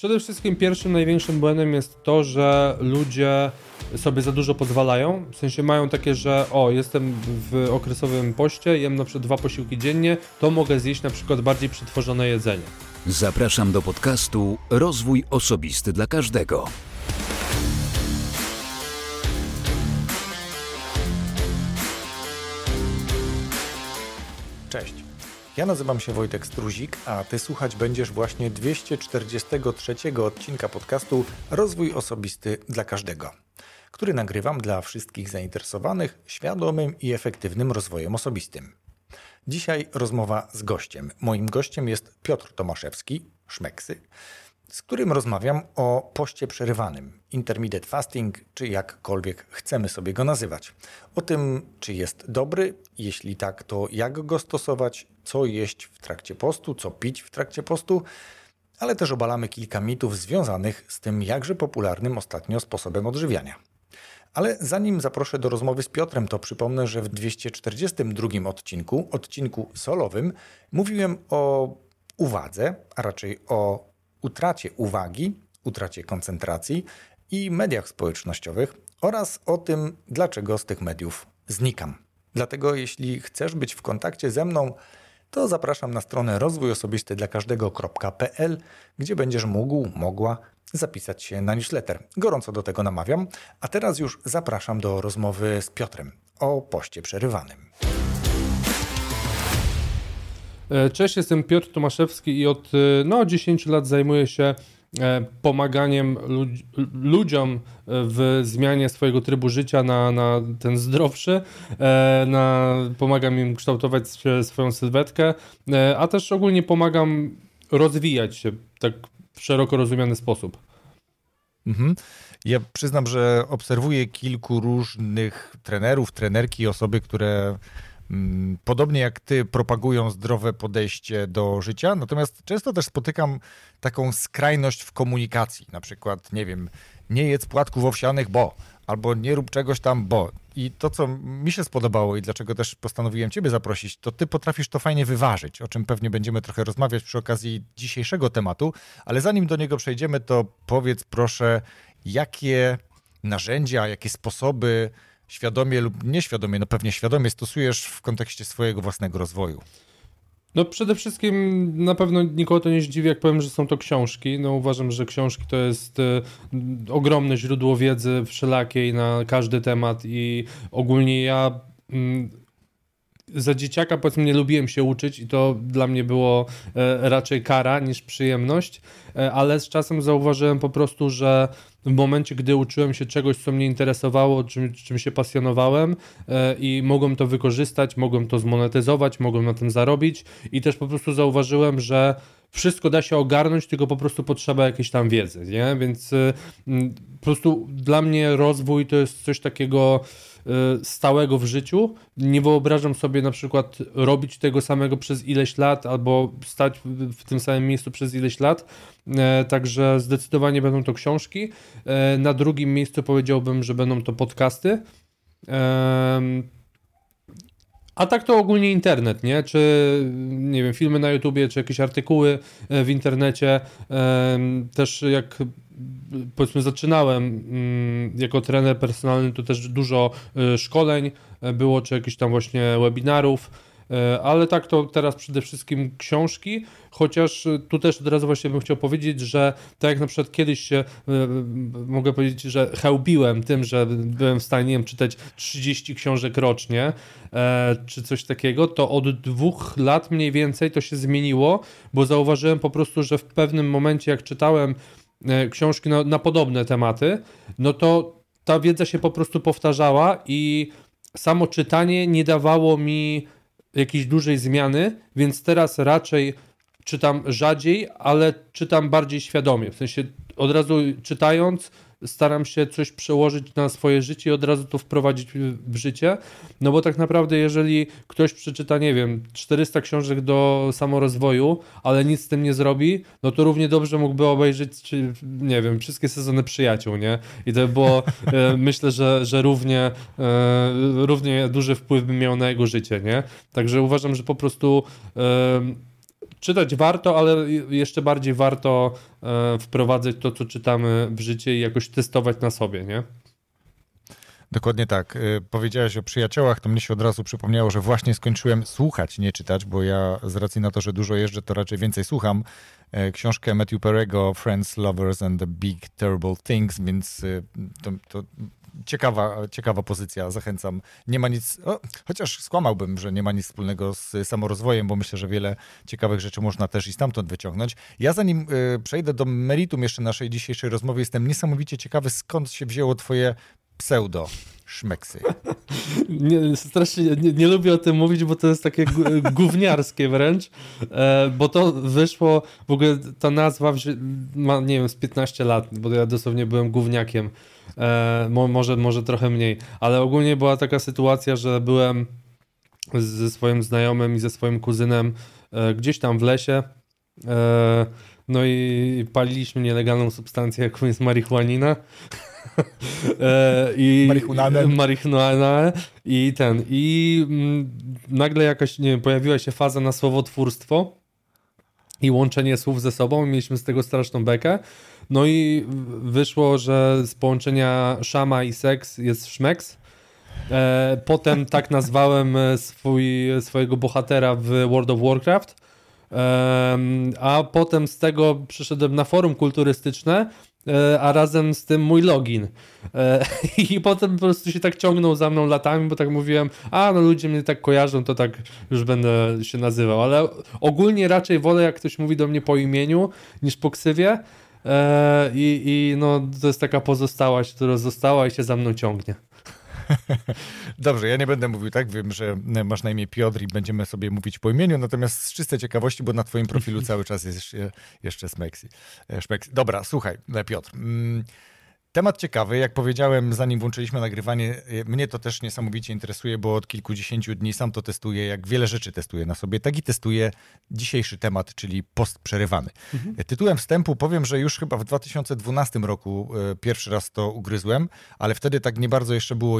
Przede wszystkim pierwszym największym błędem jest to, że ludzie sobie za dużo pozwalają. W sensie mają takie, że o, jestem w okresowym poście, jem na przykład dwa posiłki dziennie, to mogę zjeść na przykład bardziej przetworzone jedzenie. Zapraszam do podcastu Rozwój Osobisty dla Każdego. Ja nazywam się Wojtek Struzik, a ty słuchać będziesz właśnie 243 odcinka podcastu Rozwój Osobisty dla Każdego, który nagrywam dla wszystkich zainteresowanych świadomym i efektywnym rozwojem osobistym. Dzisiaj rozmowa z gościem. Moim gościem jest Piotr Tomaszewski, Szmeksy, z którym rozmawiam o poście przerywanym, intermittent fasting, czy jakkolwiek chcemy sobie go nazywać. O tym, czy jest dobry, jeśli tak, to jak go stosować, co jeść w trakcie postu, co pić w trakcie postu, ale też obalamy kilka mitów związanych z tym jakże popularnym ostatnio sposobem odżywiania. Ale zanim zaproszę do rozmowy z Piotrem, to przypomnę, że w 242 odcinku, odcinku solowym, mówiłem o uwadze, a raczej o utracie uwagi, utracie koncentracji i mediach społecznościowych oraz o tym, dlaczego z tych mediów znikam. Dlatego, jeśli chcesz być w kontakcie ze mną, to zapraszam na stronę rozwójosobisty dla każdego.pl, gdzie będziesz mógł, mogła zapisać się na newsletter. Gorąco do tego namawiam, a teraz już zapraszam do rozmowy z Piotrem o poście przerywanym. E, cześć, jestem Piotr Tomaszewski i od e, no, 10 lat zajmuję się e, pomaganiem ludziom w zmianie swojego trybu życia na, na ten zdrowszy, na, pomagam im kształtować swoją sylwetkę, a też ogólnie pomagam rozwijać się tak w szeroko rozumiany sposób. Mhm. Ja przyznam, że obserwuję kilku różnych trenerów, trenerki, osoby, które podobnie jak ty propagują zdrowe podejście do życia, natomiast często też spotykam taką skrajność w komunikacji. Na przykład, nie wiem, nie jedz płatków owsianych, bo albo nie rób czegoś tam, bo. I to, co mi się spodobało i dlaczego też postanowiłem Ciebie zaprosić, to Ty potrafisz to fajnie wyważyć, o czym pewnie będziemy trochę rozmawiać przy okazji dzisiejszego tematu, ale zanim do niego przejdziemy, to powiedz proszę, jakie narzędzia, jakie sposoby świadomie lub nieświadomie, no pewnie świadomie stosujesz w kontekście swojego własnego rozwoju. No przede wszystkim na pewno nikogo to nie zdziwi, jak powiem, że są to książki. No uważam, że książki to jest y, ogromne źródło wiedzy wszelakiej na każdy temat i ogólnie ja y, za dzieciaka powiedzmy nie lubiłem się uczyć i to dla mnie było e, raczej kara niż przyjemność, e, ale z czasem zauważyłem po prostu, że w momencie, gdy uczyłem się czegoś, co mnie interesowało, czym, czym się pasjonowałem e, i mogłem to wykorzystać, mogłem to zmonetyzować, mogłem na tym zarobić i też po prostu zauważyłem, że wszystko da się ogarnąć, tylko po prostu potrzeba jakiejś tam wiedzy, nie? Więc po prostu dla mnie rozwój to jest coś takiego stałego w życiu. Nie wyobrażam sobie na przykład robić tego samego przez ileś lat albo stać w tym samym miejscu przez ileś lat. E, także zdecydowanie będą to książki. E, na drugim miejscu powiedziałbym, że będą to podcasty. A tak to ogólnie internet, nie? Czy nie wiem, filmy na YouTubie, czy jakieś artykuły e, w internecie. Też jak powiedzmy zaczynałem mm, jako trener personalny, to też dużo y, szkoleń e, było, czy jakichś tam właśnie webinarów, e, ale tak to teraz przede wszystkim książki, chociaż tu też od razu właśnie bym chciał powiedzieć, że tak jak na przykład kiedyś się, mogę powiedzieć, że chełbiłem tym, że byłem w stanie, nie czytać 30 książek rocznie, e, czy coś takiego, to od dwóch lat mniej więcej to się zmieniło, bo zauważyłem po prostu, że w pewnym momencie jak czytałem E, książki na, na podobne tematy, no to ta wiedza się po prostu powtarzała i samo czytanie nie dawało mi jakiejś dużej zmiany, więc teraz raczej czytam rzadziej, ale czytam bardziej świadomie. W sensie od razu czytając staram się coś przełożyć na swoje życie i od razu to wprowadzić w życie. No bo tak naprawdę, jeżeli ktoś przeczyta, nie wiem, 400 książek do samorozwoju, ale nic z tym nie zrobi, no to równie dobrze mógłby obejrzeć, nie wiem, wszystkie sezony przyjaciół, nie? I to było, e, myślę, że, że równie, e, równie duży wpływ by miał na jego życie, nie? Także uważam, że po prostu. E, czytać warto, ale jeszcze bardziej warto e, wprowadzać to, co czytamy w życie i jakoś testować na sobie, nie? Dokładnie tak. Y, powiedziałeś o przyjaciołach, to mnie się od razu przypomniało, że właśnie skończyłem słuchać, nie czytać, bo ja z racji na to, że dużo jeżdżę, to raczej więcej słucham. E, książkę Matthew Perego, Friends, Lovers and the Big Terrible Things, więc to, to ciekawa, ciekawa pozycja, zachęcam. Nie ma nic, o, chociaż skłamałbym, że nie ma nic wspólnego z samorozwojem, bo myślę, że wiele ciekawych rzeczy można też i stamtąd wyciągnąć. Ja zanim y, przejdę do meritum jeszcze naszej dzisiejszej rozmowy, jestem niesamowicie ciekawy, skąd się wzięło twoje pseudo szmeksy. Nie, strasznie nie, nie, lubię o tym mówić, bo to jest takie gówniarskie wręcz, e, bo to wyszło, w ogóle ta nazwa ma, nie wiem, z 15 lat, bo ja dosłownie byłem gówniakiem, mo, może, może trochę mniej, ale ogólnie była taka sytuacja, że byłem ze swoim znajomym i ze swoim kuzynem e, gdzieś tam w lesie, e, no i paliliśmy nielegalną substancję, jaką jest marihuanina. E, I marihuanę. marihuanę. I ten. I mm, nagle jakaś, nie wiem, pojawiła się faza na słowotwórstwo i łączenie słów ze sobą. Mieliśmy z tego straszną bekę. No i wyszło, że z połączenia szama i seks jest szmeks. E, potem tak nazwałem swój, swojego bohatera w World of Warcraft. E, a potem z tego przyszedłem na forum kulturystyczne E, a razem z tym mój login. E, I potem po prostu się tak ciągnął za mną latami, bo tak mówiłem, a no ludzie mnie tak kojarzą, to tak już będę się nazywał, ale ogólnie raczej wolę, jak ktoś mówi do mnie po imieniu, niż po ksywie. E, I, i no, to jest taka pozostałaś, która została i się za mną ciągnie. Dobrze, ja nie będę mówił tak, wiem, że masz na imię Piotr i będziemy sobie mówić po imieniu, natomiast z czystej ciekawości, bo na twoim profilu cały czas jest jeszcze, jeszcze Smeksi. Dobra, słuchaj, Piotr. Mm, Temat ciekawy, jak powiedziałem, zanim włączyliśmy nagrywanie, e, mnie to też niesamowicie interesuje, bo od kilkudziesięciu dni sam to testuję, jak wiele rzeczy testuję na sobie, tak i testuję dzisiejszy temat, czyli post przerywany. Mhm. E, tytułem wstępu powiem, że już chyba w 2012 roku e, pierwszy raz to ugryzłem, ale wtedy tak nie bardzo jeszcze było,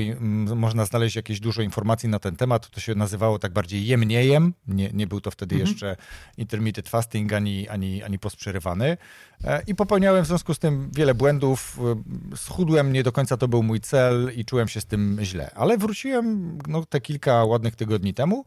można znaleźć jakieś dużo informacji na ten temat, to się nazywało tak bardziej jemniejem, nie, nie był to wtedy mhm. jeszcze intermittent fasting ani, ani, ani post przerywany i popełniałem w związku z tym wiele błędów, schudłem, nie do końca to był mój cel i czułem się z tym źle. Ale wróciłem no, te kilka ładnych tygodni temu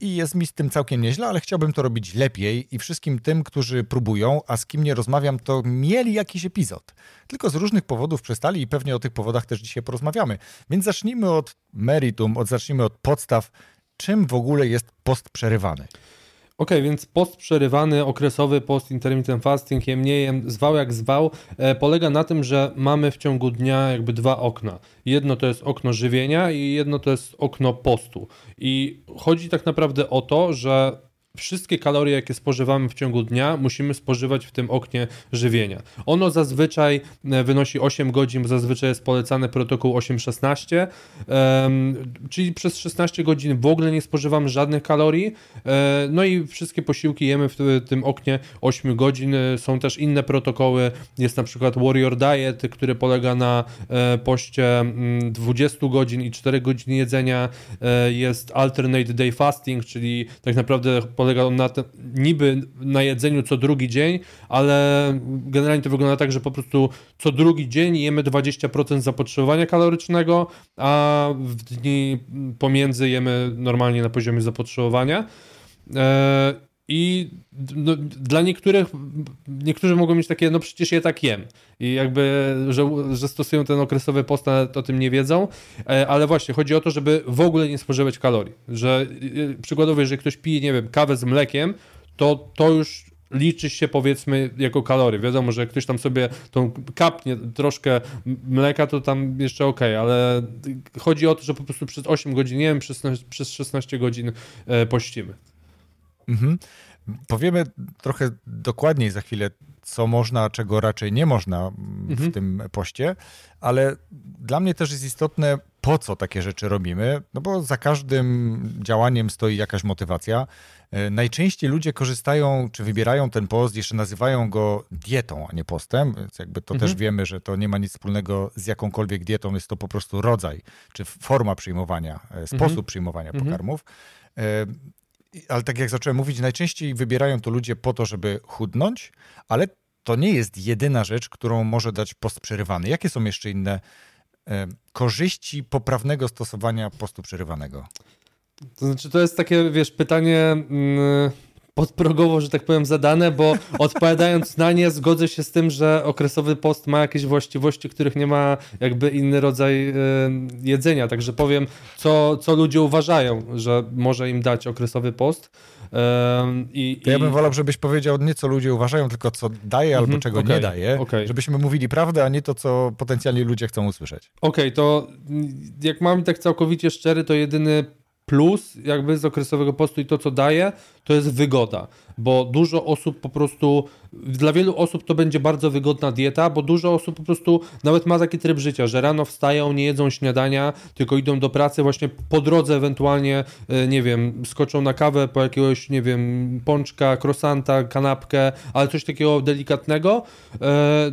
i jest mi z tym całkiem nieźle, ale chciałbym to robić lepiej i wszystkim tym, którzy próbują, a z kim nie rozmawiam, to mieli jakiś epizod. Tylko z różnych powodów przestali i pewnie o tych powodach też dzisiaj porozmawiamy. Więc zacznijmy od meritum, od, zacznijmy od podstaw. Czym w ogóle jest post przerywany? Ok, więc post przerywany, okresowy post intermittent fasting, jem nie jem, zwał jak zwał, e, polega na tym, że mamy w ciągu dnia jakby dwa okna. Jedno to jest okno żywienia i jedno to jest okno postu. I chodzi tak naprawdę o to, że wszystkie kalorie, jakie spożywamy w ciągu dnia, musimy spożywać w tym oknie żywienia. Ono zazwyczaj e, wynosi 8 godzin, zazwyczaj jest polecany protokół 8-16, czyli przez 16 godzin w ogóle nie spożywamy żadnych kalorii, e, no i wszystkie posiłki jemy w tym oknie 8 godzin. Są też inne protokoły, jest na przykład Warrior Diet, który polega na e, poście 20 mm, godzin i 4 godziny jedzenia, jest Alternate Day Fasting, czyli tak naprawdę polega on na te, niby na jedzeniu co drugi dzień, ale generalnie to wygląda tak, że po prostu co drugi dzień jemy 20% zapotrzebowania kalorycznego, a w dni pomiędzy jemy normalnie na poziomie zapotrzebowania. I no, dla niektórych, niektórzy mogą mieć takie, no przecież ja tak jem. I jakby, że, że stosują ten okresowy post, o tym nie wiedzą. E, ale właśnie, chodzi o to, żeby w ogóle nie spożywać kalorii. Że e, przykładowo, jeżeli ktoś pije, nie wiem, kawę z mlekiem, to to już liczy się powiedzmy jako kalorie. Wiadomo, że ktoś tam sobie tą kapnie troszkę mleka, to tam jeszcze ok, ale chodzi o to, że po prostu przez 8 godzin nie wiem, przez, przez 16 godzin e, pościmy. Mhm. Powiemy trochę dokładniej za chwilę, co można, a czego raczej nie można w mhm. tym poście, ale dla mnie też jest istotne, po co takie rzeczy robimy, no bo za każdym działaniem stoi jakaś motywacja. E, najczęściej ludzie korzystają, czy wybierają ten post, jeszcze nazywają go dietą, a nie postem, więc jakby to mhm. też wiemy, że to nie ma nic wspólnego z jakąkolwiek dietą, jest to po prostu rodzaj, czy forma przyjmowania, e, sposób mhm. przyjmowania mhm. pokarmów. Ale tak jak zacząłem mówić, najczęściej wybierają to ludzie po to, żeby chudnąć, ale to nie jest jedyna rzecz, którą może dać post przerywany. Jakie są jeszcze inne e, korzyści poprawnego stosowania postu przerywanego? To znaczy, to jest takie, wiesz, pytanie. Yy podprogowo, że tak powiem, zadane, bo odpowiadając na nie, zgodzę się z tym, że okresowy post ma jakieś właściwości, których nie ma jakby inny rodzaj y, jedzenia. Także powiem, co, co ludzie uważają, że może im dać okresowy post. I, to ja bym wolał, żebyś powiedział nie co ludzie uważają, tylko co daje albo mhm, czego okay, nie daje, okay. żebyśmy mówili prawdę, a nie to, co potencjalnie ludzie chcą usłyszeć. Okej, okay, to jak mam tak całkowicie szczery, to jedyny plus jakby z okresowego postu i to, co daje, to jest wygoda, bo dużo osób po prostu, dla wielu osób to będzie bardzo wygodna dieta, bo dużo osób po prostu nawet ma taki tryb życia, że rano wstają, nie jedzą śniadania, tylko idą do pracy właśnie po drodze ewentualnie, e, nie wiem, skoczą na kawę po jakiegoś, nie wiem, pączka, krosanta, kanapkę, ale coś takiego delikatnego, e,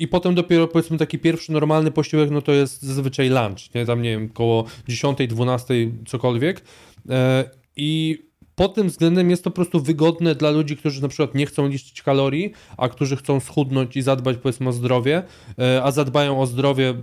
i potem dopiero powiedzmy taki pierwszy normalny posiłek, no to jest zazwyczaj lunch, nie? Tam nie wiem, koło 10, 12, cokolwiek. E, I pod tym względem jest to po prostu wygodne dla ludzi, którzy na przykład nie chcą liczyć kalorii, a którzy chcą schudnąć i zadbać powiedzmy o zdrowie, e, a zadbają o zdrowie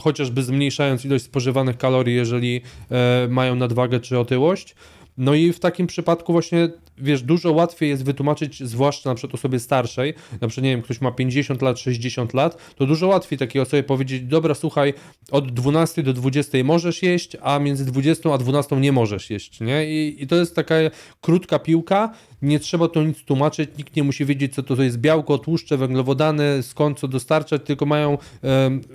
chociażby zmniejszając ilość spożywanych kalorii, jeżeli e, mają nadwagę czy otyłość. No i w takim przypadku właśnie, wiesz, dużo łatwiej jest wytłumaczyć, zwłaszcza na przykład osobie starszej, na przykład, nie wiem, ktoś ma 50 lat, 60 lat, to dużo łatwiej takiej osobie powiedzieć, dobra, słuchaj, od 12 do 20 możesz jeść, a między 20 a 12 nie możesz jeść, nie? I, i to jest taka krótka piłka, nie trzeba to nic tłumaczyć, nikt nie musi wiedzieć, co to jest białko, tłuszcze, węglowodany, skąd co dostarczać, tylko mają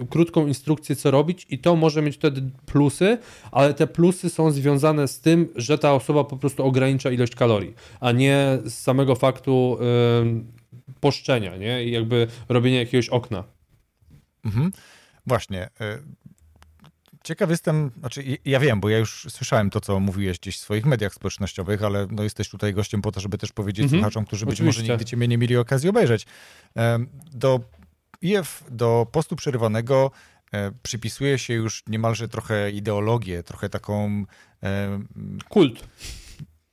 krótką instrukcję, co robić i to może mieć wtedy plusy, ale te plusy są związane z tym, że ta osoba po prostu ogranicza ilość kalorii, a nie z samego faktu e, poszczenia, nie? I jakby robienia jakiegoś okna. Mhm. Właśnie. E, Ciekaw jestem, znaczy ja wiem, bo ja już słyszałem to, co mówiłeś gdzieś w swoich mediach społecznościowych, ale no jesteś tutaj gościem po to, żeby też powiedzieć mhm. słuchaczom, którzy Oczywiście. być może nigdy cię nie mieli okazji obejrzeć. Do IF, do postu przerywanego przypisuje się już niemalże trochę ideologię, trochę taką... Kult.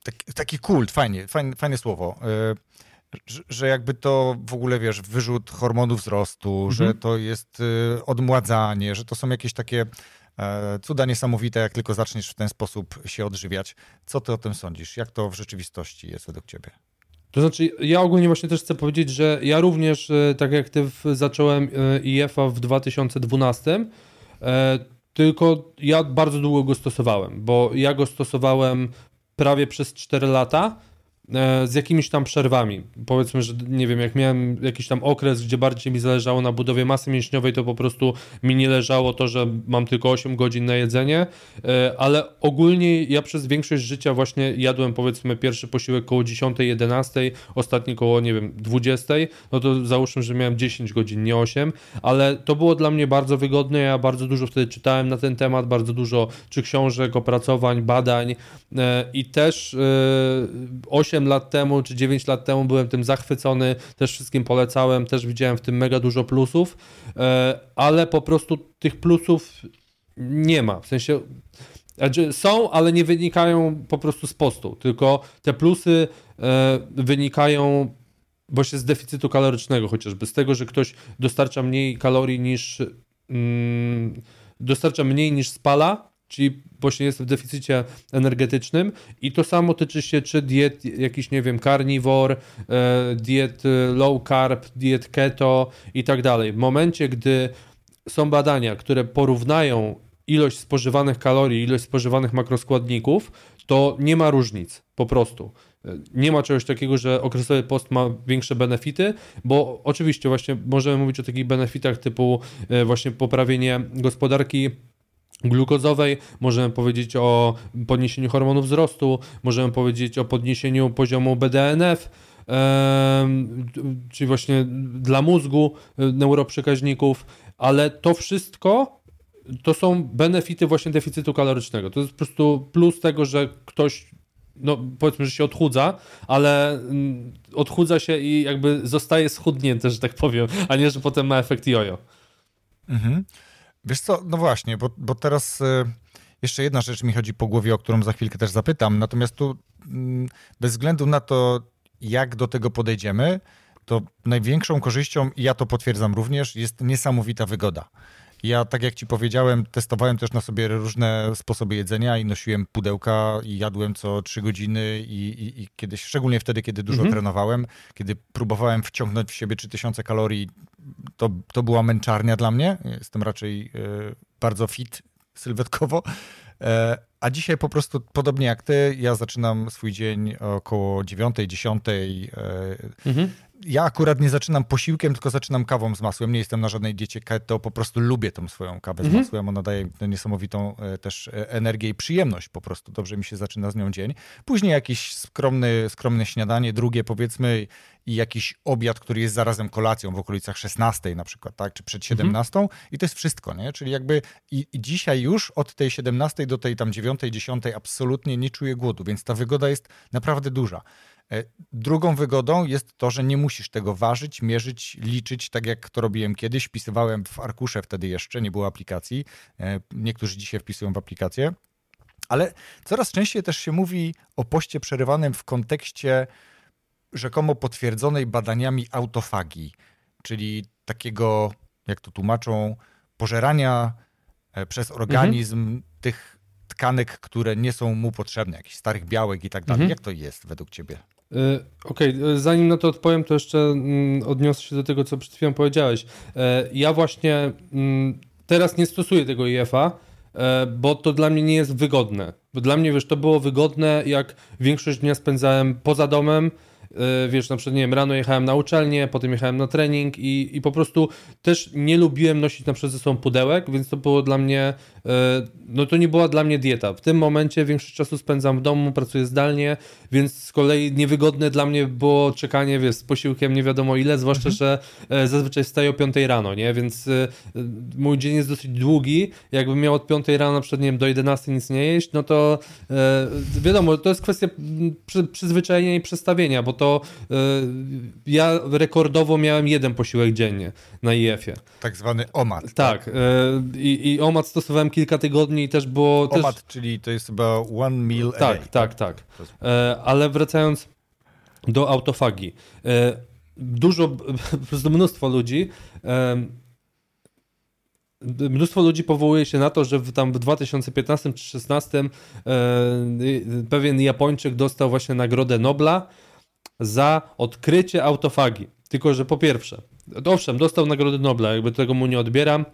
Taki, taki kult, fajnie, fajne, fajne słowo e, że jakby to w ogóle, wiesz, wyrzut hormonów wzrostu, mhm. że to jest odmładzanie, że to są jakieś takie E, cuda niesamowite, jak tylko zaczniesz w ten sposób się odżywiać. Co ty o tym sądzisz? Jak to w rzeczywistości jest według ciebie? To znaczy, ja ogólnie właśnie też chcę powiedzieć, że ja również, e, tak jak ty, zacząłem e, IF-a w 2012, tylko ja bardzo długo go stosowałem, bo ja go stosowałem prawie przez 4 lata E, z jakimiś tam przerwami. Powiedzmy, że nie wiem, jak miałem jakiś tam okres, gdzie bardziej mi zależało na budowie masy mięśniowej, to po prostu mi nie leżało to, że mam tylko 8 godzin na jedzenie, e, ale ogólnie ja przez większość życia właśnie jadłem powiedzmy pierwszy posiłek koło 10, 11, ostatni koło, nie wiem, 20, no to załóżmy, że miałem 10 godzin, nie 8, ale to było dla mnie bardzo wygodne, ja bardzo dużo wtedy czytałem na ten temat, bardzo dużo czy książek, opracowań, badań e, i też 8 8 lat temu czy 9 lat temu byłem tym zachwycony, też wszystkim polecałem, też widziałem w tym mega dużo plusów, e, ale po prostu tych plusów nie ma. W sensie są, ale nie wynikają po prostu z postu, tylko te plusy e, wynikają właśnie z deficytu kalorycznego chociażby, z tego, że ktoś dostarcza mniej kalorii niż mm, dostarcza mniej niż spala, czyli właśnie jest w deficycie energetycznym i to samo tyczy się czy diet jakiś, nie wiem, carnivore, e, diet low carb, diet keto i tak dalej. W momencie, gdy są badania, które porównają ilość spożywanych kalorii, ilość spożywanych makroskładników, to nie ma różnic, po prostu. E, nie ma czegoś takiego, że okresowy post ma większe benefity, bo oczywiście właśnie możemy mówić o takich benefitach typu e, właśnie poprawienie gospodarki glukozowej, możemy powiedzieć o podniesieniu hormonów wzrostu, możemy powiedzieć o podniesieniu poziomu BDNF, czyli właśnie dla mózgu e, neuroprzekaźników, ale to wszystko to są benefity właśnie deficytu kalorycznego. To jest po prostu plus tego, że ktoś no powiedzmy, że się odchudza, ale mm, odchudza się i jakby zostaje schudnięty, że tak powiem, a nie, że potem ma efekt jojo. Mhm. Wiesz co, no właśnie, bo, bo teraz y, jeszcze jedna rzecz mi chodzi po głowie, o którą za chwilkę też zapytam. Natomiast tu mm, bez względu na to, jak do tego podejdziemy, to największą korzyścią, i ja to potwierdzam również, jest niesamowita wygoda. Ja, tak jak ci powiedziałem, testowałem też na sobie różne sposoby jedzenia i nosiłem pudełka i jadłem co trzy godziny i, i, i kiedyś, szczególnie wtedy, kiedy dużo mhm. trenowałem, kiedy próbowałem wciągnąć w siebie 3000 kalorii, to, to była męczarnia dla mnie. Jestem raczej y, bardzo fit sylwetkowo. E, a dzisiaj po prostu, podobnie jak ty, ja zaczynam swój dzień około 9, 10. E, mhm ja akurat nie zaczynam posiłkiem, tylko zaczynam kawą z masłem. Nie jestem na żadnej diecie keto, po prostu lubię tą swoją kawę mhm. z masłem. Ona daje niesamowitą e, też e, energię i przyjemność po prostu. Dobrze mi się zaczyna z nią dzień. Później jakiś skromny, skromne śniadanie, drugie powiedzmy i jakiś obiad, który jest zarazem kolacją w okolicach 16 na przykład, tak, czy przed 17 mhm. i to jest wszystko, nie? Czyli jakby i, i, dzisiaj już od tej 17 do tej tam 9, 10 absolutnie nie czuję głodu, więc ta wygoda jest naprawdę duża. E, drugą wygodą jest to, że nie musisz tego ważyć, mierzyć, liczyć, tak jak to robiłem kiedyś. Wpisywałem w arkusze wtedy jeszcze, nie było aplikacji. E, niektórzy dzisiaj wpisują w aplikację. Ale coraz częściej też się mówi o poście przerywanym w kontekście rzekomo potwierdzonej badaniami autofagii, czyli takiego, jak to tłumaczą, pożerania e, przez organizm mhm. tych tkanek, które nie są mu potrzebne, jakichś starych białek i tak dalej. Mhm. Jak to jest według ciebie? E, okej, okay, zanim na to odpowiem, to jeszcze mm, odniosę się do tego, co przed chwilą powiedziałeś. E, ja właśnie mm, teraz nie stosuję tego IFA, e, bo to dla mnie nie jest wygodne. Bo dla mnie, wiesz, to było wygodne, jak większość dnia spędzałem poza domem, wiesz, na przykład, nie wiem, rano jechałem na uczelnię, potem jechałem na trening i, i po prostu też nie lubiłem nosić na przykład ze sobą pudełek, więc to było dla mnie, e, no to nie była dla mnie dieta. W tym momencie większość czasu spędzam w domu, pracuję zdalnie, więc z kolei niewygodne dla mnie było czekanie, wiesz, z posiłkiem nie wiadomo ile, zwłaszcza, mhm. że e, zazwyczaj wstaję o 5 rano, nie, więc mój dzień jest dosyć długi, jakbym miał od 5 rano na przykład, nie wiem, do 11 nic nie jeść, no to wiadomo, to jest kwestia przy, przyzwyczajenia i przestawienia, bo to y, ja rekordowo miałem jeden posiłek dziennie na IF-ie. Tak zwany OMAD. Tak, tak? Y, i, OMAD stosowałem kilka tygodni i też było... OMAD, też... czyli to jest chyba one meal tak, a day. Tak, tak, tak. ale wracając do autofagii. Dużo, po prostu mnóstwo ludzi mnóstwo ludzi powołuje się na to, że w, tam w 2015 czy 2016 e, pewien Japończyk dostał właśnie Nagrodę Nobla za odkrycie autofagii. Tylko, że po pierwsze, owszem, dostał Nagrodę Nobla, jakby tego mu nie odbieram,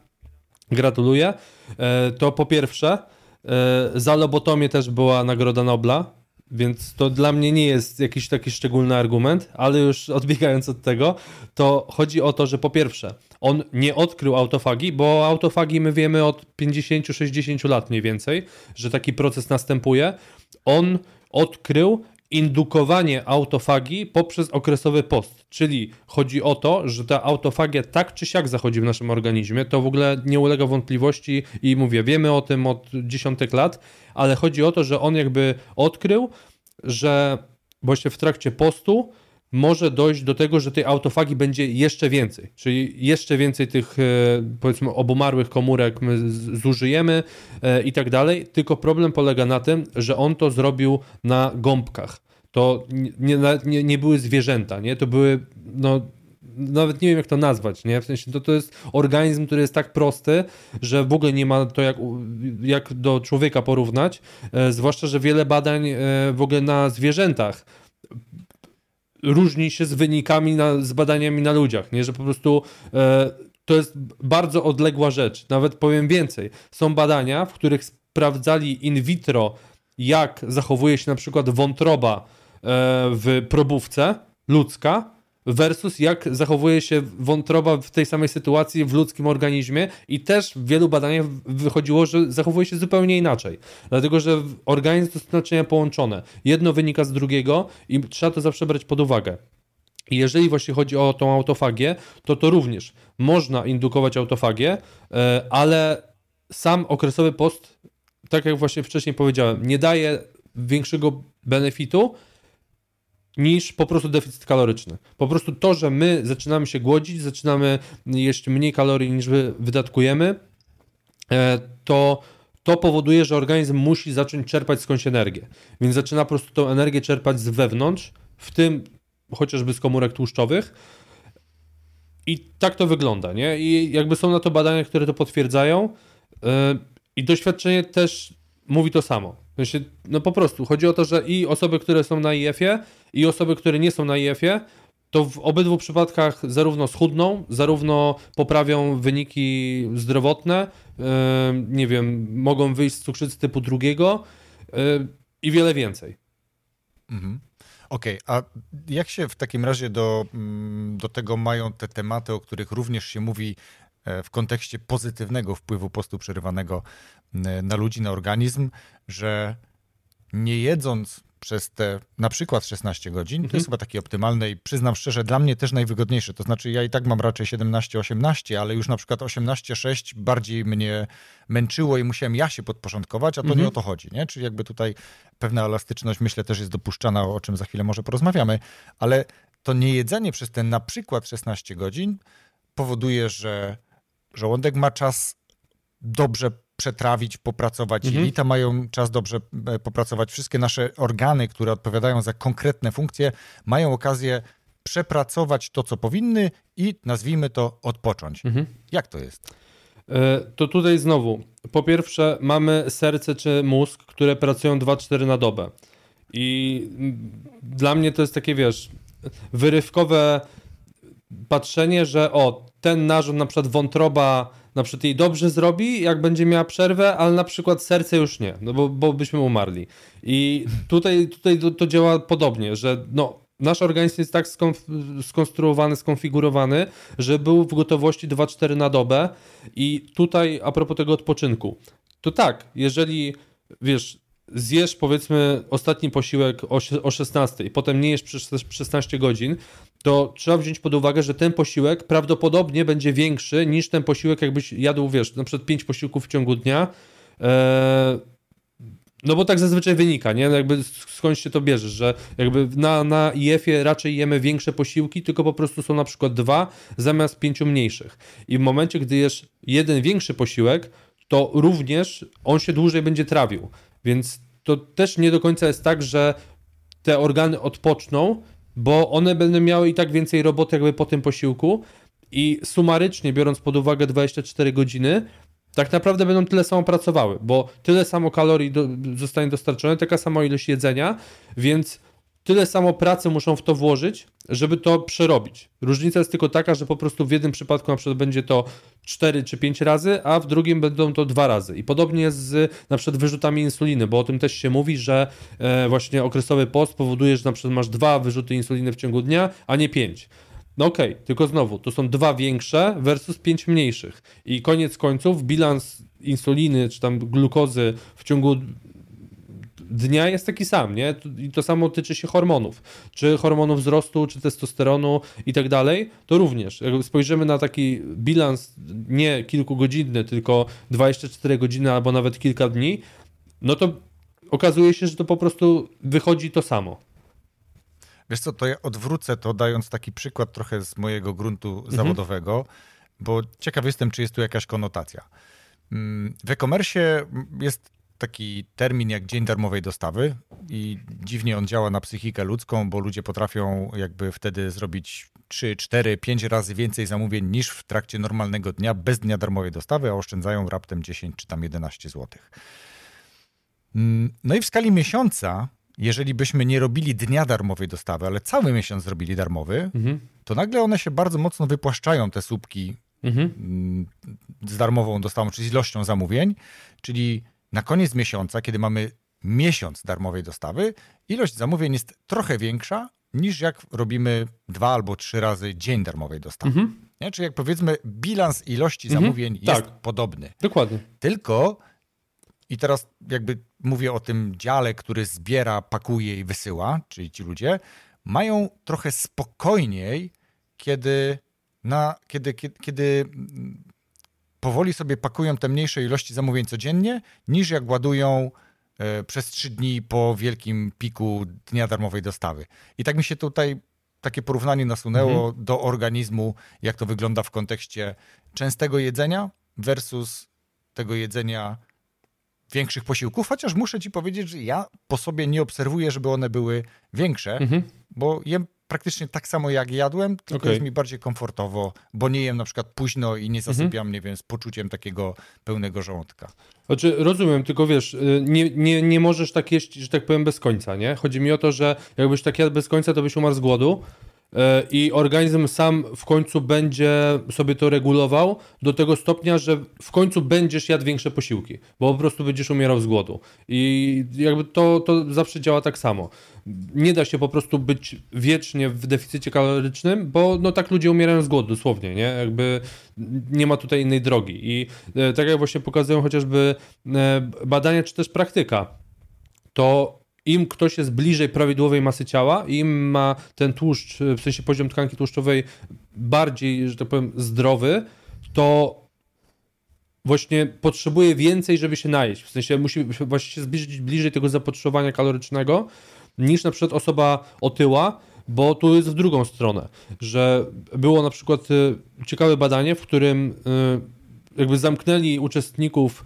gratuluję. E, to po pierwsze, e, za lobotomię też była Nagroda Nobla, więc to dla mnie nie jest jakiś taki szczególny argument, ale już odbiegając od tego, to chodzi o to, że po pierwsze, on nie odkrył autofagii, bo o autofagii my wiemy od 50-60 lat mniej więcej, że taki proces następuje. On odkrył indukowanie autofagii poprzez okresowy post. Czyli chodzi o to, że ta autofagia tak czy siak zachodzi w naszym organizmie. To w ogóle nie ulega wątpliwości i mówię, wiemy o tym od dziesiątek lat, ale chodzi o to, że on jakby odkrył, że właśnie w trakcie postu może dojść do tego, że tej autofagii będzie jeszcze więcej, czyli jeszcze więcej tych e, powiedzmy obumarłych komórek my zużyjemy e, i tak dalej, tylko problem polega na tym, że on to zrobił na gąbkach. To nie, nie, nie były zwierzęta, nie? To były, no nawet nie wiem jak to nazwać, nie? W sensie to, to jest organizm, który jest tak prosty, że w ogóle nie ma to jak, jak do człowieka porównać, e, zwłaszcza, że wiele badań e, w ogóle na zwierzętach różni się z wynikami, na, z badaniami na ludziach, nie? że po prostu e, to jest bardzo odległa rzecz. Nawet powiem więcej. Są badania, w których sprawdzali in vitro, jak zachowuje się na przykład wątroba w probówce ludzka versus jak zachowuje się wątroba w tej samej sytuacji w ludzkim organizmie i też w wielu badaniach wychodziło, że zachowuje się zupełnie inaczej. Dlatego, że organizm to są naczynia połączone. Jedno wynika z drugiego i trzeba to zawsze brać pod uwagę. Jeżeli właśnie chodzi o tą autofagię, to to również można indukować autofagię, e, ale sam okresowy post, tak jak właśnie wcześniej powiedziałem, nie daje większego benefitu, niż po prostu deficyt kaloryczny. Po prostu to, że my zaczynamy się głodzić, zaczynamy jeść mniej kalorii niż wydatkujemy, e, to to powoduje, że organizm musi zacząć czerpać skądś energię. Więc zaczyna po prostu tą energię czerpać z wewnątrz, w tym chociażby z komórek tłuszczowych. I tak to wygląda, nie? I jakby są na to badania, które to potwierdzają. Yy, I doświadczenie też mówi to samo. no po prostu chodzi o to, że i osoby, które są na IF-ie, i osoby, które nie są na IF-ie, to w obydwu przypadkach zarówno schudną, zarówno poprawią wyniki zdrowotne, nie wiem, mogą wyjść z cukrzycy typu drugiego i wiele więcej. Mhm. Okej, okay, a jak się w takim razie do, mm, do tego mają te tematy, o których również się mówi e, w kontekście pozytywnego wpływu postu przerywanego na ludzi, na organizm, że nie jedząc przez te na przykład 16 godzin, mhm. to jest chyba taki optymalny i przyznam szczerze, dla mnie też najwygodniejszy. To znaczy ja i tak mam raczej 17-18, ale już na przykład 18-6 bardziej mnie męczyło i musiałem ja się podporządkować, a to mhm. nie o to chodzi, nie? Czyli jakby tutaj pewna elastyczność myślę też jest dopuszczana, o czym za chwilę może porozmawiamy, ale to niejedzenie przez ten na przykład 16 godzin powoduje, że żołądek ma czas dobrze przetrawić, popracować. Mhm. Jelita mają czas dobrze e, popracować. Wszystkie nasze organy, które odpowiadają za konkretne funkcje, mają okazję przepracować to, co powinny i nazwijmy to odpocząć. Mhm. Jak to jest? E, to tutaj znowu, po pierwsze mamy serce czy mózg, które pracują 2-4 na dobę. I dla mnie to jest takie, wiesz, wyrywkowe patrzenie, że o, ten narząd, na przykład wątroba na przykład jej dobrze zrobi, jak będzie miała przerwę, ale na przykład serce już nie, no bo, bo byśmy umarli. I tutaj, tutaj to, to działa podobnie, że no, nasz organizm jest tak skonstruowany, skonfigurowany, że był w gotowości 2-4 na dobę i tutaj a propos tego odpoczynku, to tak, jeżeli wiesz, zjesz powiedzmy ostatni posiłek o, o 16 i potem nie jesz przez 16 godzin, to trzeba wziąć pod uwagę, że ten posiłek prawdopodobnie będzie większy niż ten posiłek, jakbyś jadł, wiesz, na przykład 5 posiłków w ciągu dnia. Eee, no bo tak zazwyczaj wynika, nie? Jakby skąd się to bierzesz, że jakby na, na IF-ie raczej jemy większe posiłki, tylko po prostu są na przykład dwa zamiast pięciu mniejszych. I w momencie, gdy jesz jeden większy posiłek, to również on się dłużej będzie trawił. Więc to też nie do końca jest tak, że te organy odpoczną, bo one będą miały i tak więcej roboty jakby po tym posiłku. I sumarycznie biorąc pod uwagę 24 godziny, tak naprawdę będą tyle samo pracowały, bo tyle samo kalorii do, zostanie dostarczone, taka sama ilość jedzenia, więc tyle samo pracy muszą w to włożyć, żeby to przerobić. Różnica jest tylko taka, że po prostu w jednym przypadku na przykład będzie to 4 czy 5 razy, a w drugim będą to dwa razy. I podobnie jest z na przykład wyrzutami insuliny, bo o tym też się mówi, że e, właśnie okresowy post powoduje, że na przykład masz dwa wyrzuty insuliny w ciągu dnia, a nie pięć. No okej, okay, tylko znowu, to są dwa większe versus pięć mniejszych. I koniec końców bilans insuliny czy tam glukozy w ciągu dnia jest taki sam, nie? I to samo tyczy się hormonów. Czy hormonów wzrostu, czy testosteronu i tak dalej, to również. Jak spojrzymy na taki bilans nie kilkugodzinny, tylko 24 godziny albo nawet kilka dni, no to okazuje się, że to po prostu wychodzi to samo. Wiesz co, to ja odwrócę to, dając taki przykład trochę z mojego gruntu mhm. zawodowego, bo ciekaw jestem, czy jest tu jakaś konotacja. Mm, w e-commerce jest taki termin jak dzień darmowej dostawy i dziwnie on działa na psychikę ludzką, bo ludzie potrafią jakby wtedy zrobić 3, 4, 5 razy więcej zamówień niż w trakcie normalnego dnia bez dnia darmowej dostawy, a oszczędzają raptem 10 czy tam 11 zł. Mm, no i w skali miesiąca, jeżeli byśmy nie robili dnia darmowej dostawy, ale cały miesiąc zrobili darmowy, mhm. to nagle one się bardzo mocno wypłaszczają, te słupki mhm. Mm, z darmową dostawą, czyli z ilością zamówień, czyli na koniec miesiąca, kiedy mamy miesiąc darmowej dostawy, ilość zamówień jest trochę większa niż jak robimy dwa albo trzy razy dzień darmowej dostawy. Mhm. Nie? Czyli jak powiedzmy, bilans ilości mhm. zamówień jest tak. podobny. Dokładnie. Tylko i teraz jakby mówię o tym dziale, który zbiera, pakuje i wysyła, czyli ci ludzie, mają trochę spokojniej, kiedy, na, kiedy, kiedy, kiedy powoli sobie pakują te mniejsze ilości zamówień codziennie, niż jak ładują e, przez trzy dni po wielkim piku dnia darmowej dostawy. I tak mi się tutaj takie porównanie nasunęło mhm. do organizmu, jak to wygląda w kontekście częstego jedzenia versus tego jedzenia większych posiłków, chociaż muszę ci powiedzieć, że ja po sobie nie obserwuję, żeby one były większe, mhm. bo jem praktycznie tak samo jak jadłem, tylko okay. jest mi bardziej komfortowo, bo nie jem na przykład późno i nie mhm. zasypiam, mhm. nie wiem, z poczuciem takiego pełnego żołądka. Znaczy, rozumiem, tylko wiesz, y, nie, nie, nie możesz tak jeść, że tak powiem, bez końca, nie? Chodzi mi o to, że jakbyś tak jadł bez końca, to byś umarł z głodu, i organizm sam w końcu będzie sobie to regulował do tego stopnia, że w końcu będziesz jadł większe posiłki, bo po prostu będziesz umierał z głodu. I jakby to, to zawsze działa tak samo. Nie da się po prostu być wiecznie w deficycie kalorycznym, bo no tak ludzie umierają z głodu dosłownie, nie? Jakby nie ma tutaj innej drogi. I e, tak jak właśnie pokazują chociażby e, badania czy też praktyka, to im ktoś jest bliżej prawidłowej masy ciała, im ma ten tłuszcz, w sensie poziom tkanki tłuszczowej bardziej, że tak powiem, zdrowy, to właśnie potrzebuje więcej, żeby się najeść. W sensie musi właśnie się zbliżyć bliżej tego zapotrzebowania kalorycznego niż na przykład osoba otyła, bo tu jest w drugą stronę, że było na przykład y, ciekawe badanie, w którym y, jakby zamknęli uczestników,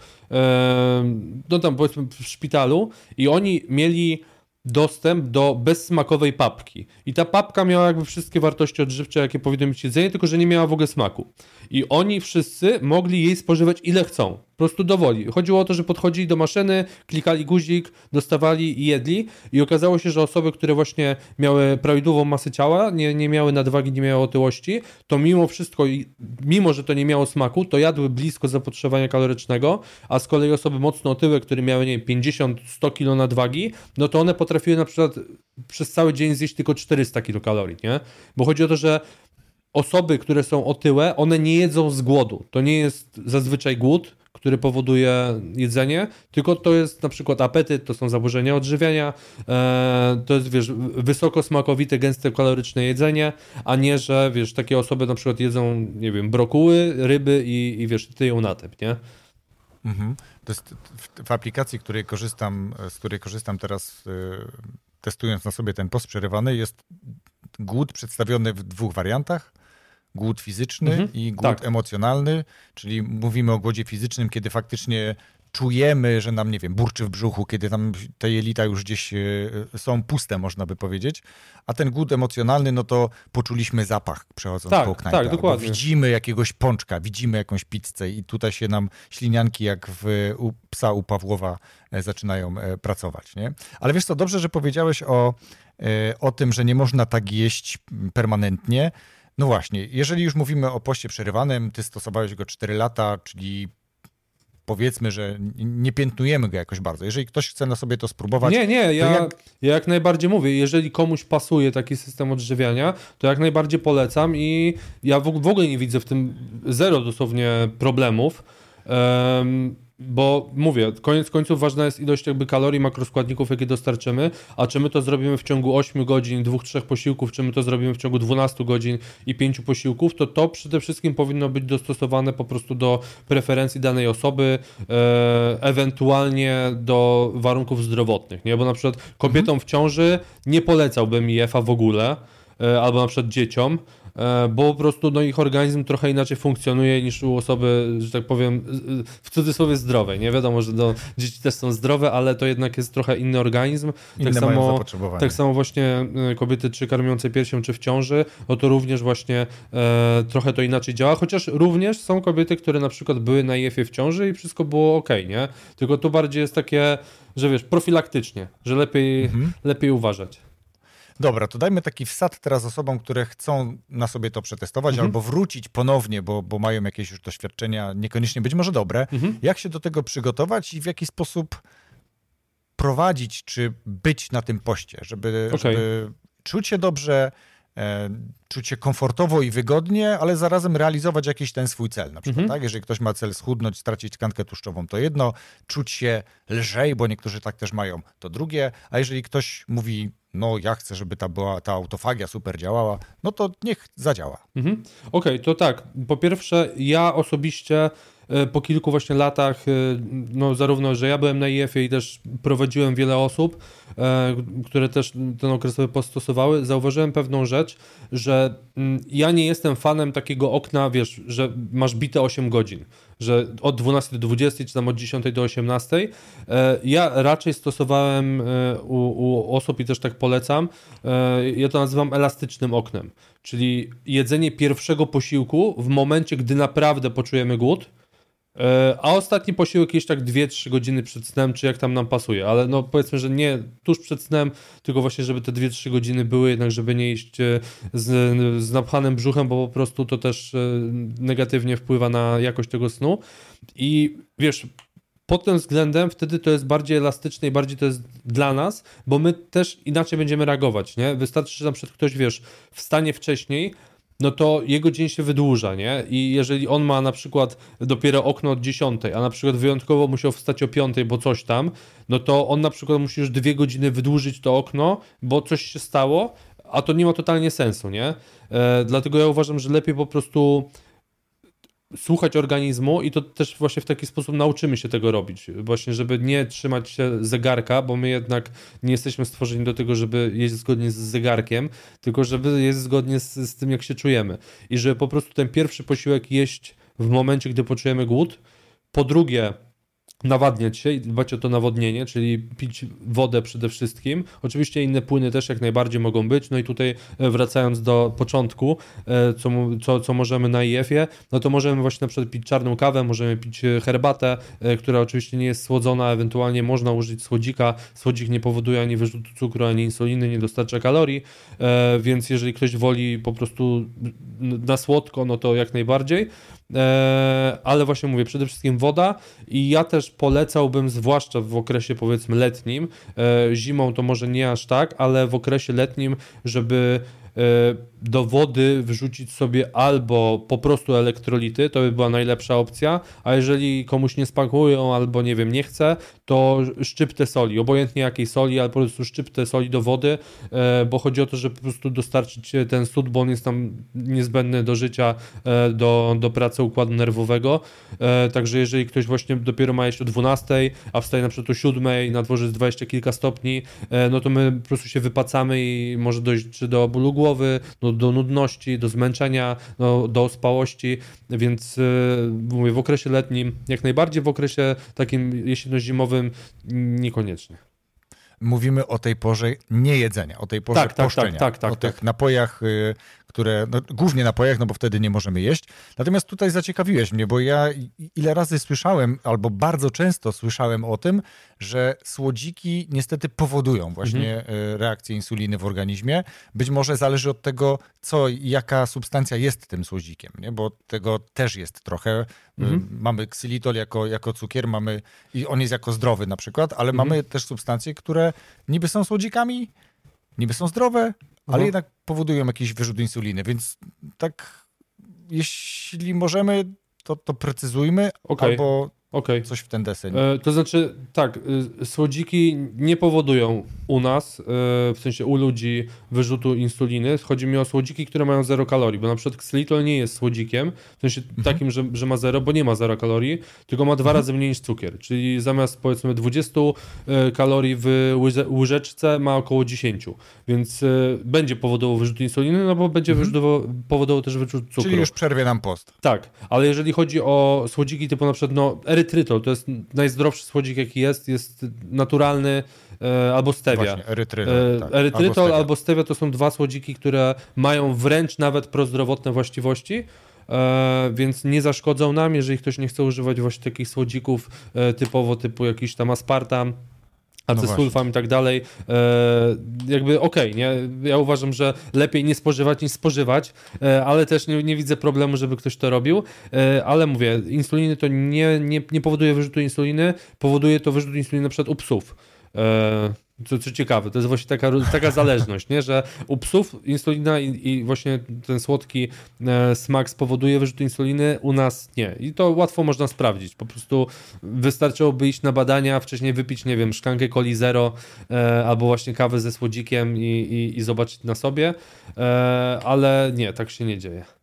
no tam powiedzmy w szpitalu i oni mieli dostęp do bezsmakowej papki. I ta papka miała jakby wszystkie wartości odżywcze, jakie powinno mieć jedzenie, tylko że nie miała w ogóle smaku. I oni wszyscy mogli jej spożywać ile chcą. Po prostu dowoli. Chodziło o to, że podchodzili do maszyny, klikali guzik, dostawali i jedli. I okazało się, że osoby, które właśnie miały prawidłową masę ciała, nie, nie miały nadwagi, nie miały otyłości, to mimo wszystko, mimo że to nie miało smaku, to jadły blisko zapotrzebowania kalorycznego, a z kolei osoby mocno otyłe, które miały nie 50-100 kg nadwagi, no to one potrafiły na przykład przez cały dzień zjeść tylko 400 kilokalorii, nie? Bo chodzi o to, że osoby, które są otyłe, one nie jedzą z głodu. To nie jest zazwyczaj głód, który powoduje jedzenie, tylko to jest na przykład apetyt, to są zaburzenia odżywiania, e, to jest, wiesz, wysoko smakowite, gęste kaloryczne jedzenie, a nie, że, wiesz, takie osoby na przykład jedzą, nie wiem, brokuły, ryby i, i wiesz, na typ, nie? Mhm. To jest w, w, aplikacji, której korzystam, z której korzystam teraz, y, testując na sobie ten post przerywany, jest głód przedstawiony w dwóch wariantach głód fizyczny mhm, i głód tak. emocjonalny, czyli mówimy o głodzie fizycznym, kiedy faktycznie czujemy, że nam, nie wiem, burczy w brzuchu, kiedy tam te jelita już gdzieś e, są puste, można by powiedzieć, a ten głód emocjonalny, no to poczuliśmy zapach przechodząc tak, po knajpie. Tak, dokładnie. Widzimy jakiegoś pączka, widzimy jakąś pizzę i tutaj się nam ślinianki jak w, u psa u Pawłowa e, zaczynają e, pracować, nie? Ale wiesz co, dobrze, że powiedziałeś o, o tym, że nie można tak jeść permanentnie, no właśnie, jeżeli już mówimy o poście przerywanym, ty stosowałeś go 4 lata, czyli powiedzmy, że nie piętnujemy go jakoś bardzo. Jeżeli ktoś chce na sobie to spróbować. Nie, nie, ja, jak... ja jak najbardziej mówię, jeżeli komuś pasuje taki system odżywiania, to jak najbardziej polecam i ja w, ogóle nie widzę w tym zero dosłownie problemów. Um, bo mówię, koniec końców ważna jest ilość jakby kalorii, makroskładników, jakie dostarczymy, a czy my to zrobimy w ciągu 8 godzin, dwóch, trzech posiłków, czy my to zrobimy w ciągu 12 godzin i 5 posiłków, to to przede wszystkim powinno być dostosowane po prostu do preferencji danej osoby, e, ewentualnie do warunków zdrowotnych, nie? Bo na przykład kobietom w ciąży nie polecałbym IF-a w ogóle, e, albo na przykład dzieciom, bo po prostu no, ich organizm trochę inaczej funkcjonuje niż u osoby, że tak powiem, w cudzysłowie zdrowej. Nie wiadomo, że do, dzieci też są zdrowe, ale to jednak jest trochę inny organizm. Inne tak samo, tak samo właśnie e, kobiety czy karmiące piersią, czy w ciąży, no to również właśnie e, trochę to inaczej działa, chociaż również są kobiety, które na przykład były na IF-ie w ciąży i wszystko było ok, nie? Tylko tu bardziej jest takie, że wiesz, profilaktycznie, że lepiej, mhm. lepiej uważać. Dobra, to dajmy taki wsad teraz osobom, które chcą na sobie to przetestować mhm. albo wrócić ponownie, bo, bo mają jakieś już doświadczenia, niekoniecznie być może dobre. Mhm. Jak się do tego przygotować i w jaki sposób prowadzić, czy być na tym poście, żeby, okay. żeby czuć się dobrze, e, czuć się komfortowo i wygodnie, ale zarazem realizować jakiś ten swój cel. Na przykład, mhm. tak? Jeżeli ktoś ma cel schudnąć, stracić tkankę tłuszczową, to jedno, czuć się lżej, bo niektórzy tak też mają, to drugie, a jeżeli ktoś mówi, no ja chcę, żeby ta, była, ta autofagia super działała, no to niech zadziała. Mhm. Okej, okay, to tak. Po pierwsze, ja osobiście po kilku właśnie latach, no zarówno, że ja byłem na IF-ie i też prowadziłem wiele osób, które też ten okresowy post stosowały, zauważyłem pewną rzecz, że mm, ja nie jestem fanem takiego okna, wiesz, że masz bite 8 godzin że od 12 do 20, czy tam od 10 do 18. E, ja raczej stosowałem e, u, u osób i też tak polecam, e, ja to nazywam elastycznym oknem, czyli jedzenie pierwszego posiłku w momencie, gdy naprawdę poczujemy głód, E, a ostatni posiłek jest tak 2-3 godziny przed snem, czy jak tam nam pasuje, ale no powiedzmy, że nie tuż przed snem, tylko właśnie, żeby te 2-3 godziny były, jednak żeby nie iść e, z, z napchanym brzuchem, bo po prostu to też e, negatywnie wpływa na jakość tego snu. I wiesz, pod tym względem wtedy to jest bardziej elastyczne i bardziej to jest dla nas, bo my też inaczej będziemy reagować, nie? Wystarczy, że na przykład ktoś, wiesz, wstanie wcześniej, no to jego dzień się wydłuża, nie? I jeżeli on ma na przykład dopiero okno od 10, a na przykład wyjątkowo musiał wstać o 5, bo coś tam, no to on na przykład musi już dwie godziny wydłużyć to okno, bo coś się stało, a to nie ma totalnie sensu, nie? E, dlatego ja uważam, że lepiej po prostu słuchać organizmu i to też właśnie w taki sposób nauczymy się tego robić. Właśnie, żeby nie trzymać się zegarka, bo my jednak nie jesteśmy stworzeni do tego, żeby jeść zgodnie z zegarkiem, tylko żeby jeść zgodnie z, z tym, jak się czujemy. I żeby po prostu ten pierwszy posiłek jeść w momencie, gdy poczujemy głód. Po drugie, nawadniać się i dbać o to nawodnienie, czyli pić wodę przede wszystkim. Oczywiście inne płyny też jak najbardziej mogą być. No i tutaj e, wracając do początku, e, co, co, co możemy na IF-ie, no to możemy właśnie na przykład pić czarną kawę, możemy pić e, herbatę, która oczywiście nie jest słodzona, ewentualnie można użyć słodzika. Słodzik nie powoduje ani wyrzutu cukru, ani insuliny, nie dostarcza kalorii, więc jeżeli ktoś woli po prostu na słodko, no to jak najbardziej. Ale właśnie mówię, przede wszystkim woda i ja też polecałbym, zwłaszcza w okresie powiedzmy letnim, e, zimą to może nie aż tak, ale w okresie letnim, żeby e, do wody wrzucić sobie albo po prostu elektrolity, to by była najlepsza opcja, a jeżeli komuś nie spakują albo nie wiem, nie chce, to szczyptę soli, obojętnie jakiej soli, ale po prostu szczyptę soli do wody, e, bo chodzi o to, żeby po prostu dostarczyć ten sód, bo on jest tam niezbędny do życia, e, do, do pracy układu nerwowego, e, także jeżeli ktoś właśnie dopiero ma jeść o 12, a wstaje na przykład o 7, na dworze jest 20 kilka stopni, no to my po prostu się wypacamy i może dojść czy do bólu głowy, no do, nudności, do zmęczenia, no, do ospałości, więc mówię, w okresie letnim, jak najbardziej w okresie takim jesienno-zimowym niekoniecznie. Mówimy o tej porze niejedzenia, o tej porze tak, tak, tak, tak, tak, o tak, tych napojach y, które, no, głównie napojach, no bo wtedy nie możemy jeść. Natomiast tutaj zaciekawiłeś mnie, bo ja ile razy słyszałem, albo bardzo często słyszałem o tym, że słodziki niestety powodują właśnie mhm. E, reakcję insuliny w organizmie. Być może zależy od tego, co, jaka substancja jest tym słodzikiem, nie? bo tego też jest trochę. E, mhm. Mamy ksylitol jako, jako cukier, mamy, i on jest jako zdrowy na przykład, ale mhm. mamy też substancje, które niby są słodzikami, niby są zdrowe, ale mhm. jednak powodują jakiś wyrzut insuliny, więc tak jeśli możemy, to, to precyzujmy, okay. albo Okay. Coś w ten deseń. E, to znaczy, tak, y, słodziki nie powodują u nas, e, w sensie u ludzi, wyrzutu insuliny. Chodzi mi o słodziki, które mają zero kalorii, bo na przykład xylitol nie jest słodzikiem, w sensie mhm. takim, że, że ma zero, bo nie ma zero kalorii, tylko ma dwa mhm. razy mniej niż cukier. Czyli zamiast powiedzmy 20 e, kalorii w łyżeczce ma około 10, więc e, będzie powodował wyrzut insuliny, no bo będzie mhm. powodował też wyrzut cukru. Czyli już przerwie nam post. Tak, ale jeżeli chodzi o słodziki typu na przykład no, erytrytol, to jest najzdrowszy słodzik jaki jest, jest naturalny e, albo stevia. Właśnie, erytrytol, e, tak. erytrytol albo, stevia. albo stevia to są dwa słodziki, które mają wręcz nawet prozdrowotne właściwości. E, więc nie zaszkodzą nam, jeżeli ktoś nie chce używać właśnie takich słodzików e, typowo typu jakiś tam aspartam, acesulfam no i tak dalej, e, jakby okej, okay, nie? Ja uważam, że lepiej nie spożywać niż spożywać, e, ale też nie, nie, widzę problemu, żeby ktoś to robił, e, ale mówię, insuliny to nie, nie, nie powoduje wyrzutu insuliny, powoduje to wyrzut insuliny na przykład u psów. E, co, co ciekawe, to jest właśnie taka, taka zależność, nie? że u psów insulina i, i właśnie ten słodki e, smak spowoduje wyrzut insuliny, u nas nie. I to łatwo można sprawdzić. Po prostu wystarczyłoby iść na badania, wcześniej wypić, nie wiem, szklankę coli zero e, albo właśnie kawę ze słodzikiem i, i, i zobaczyć na sobie, e, ale nie, tak się nie dzieje.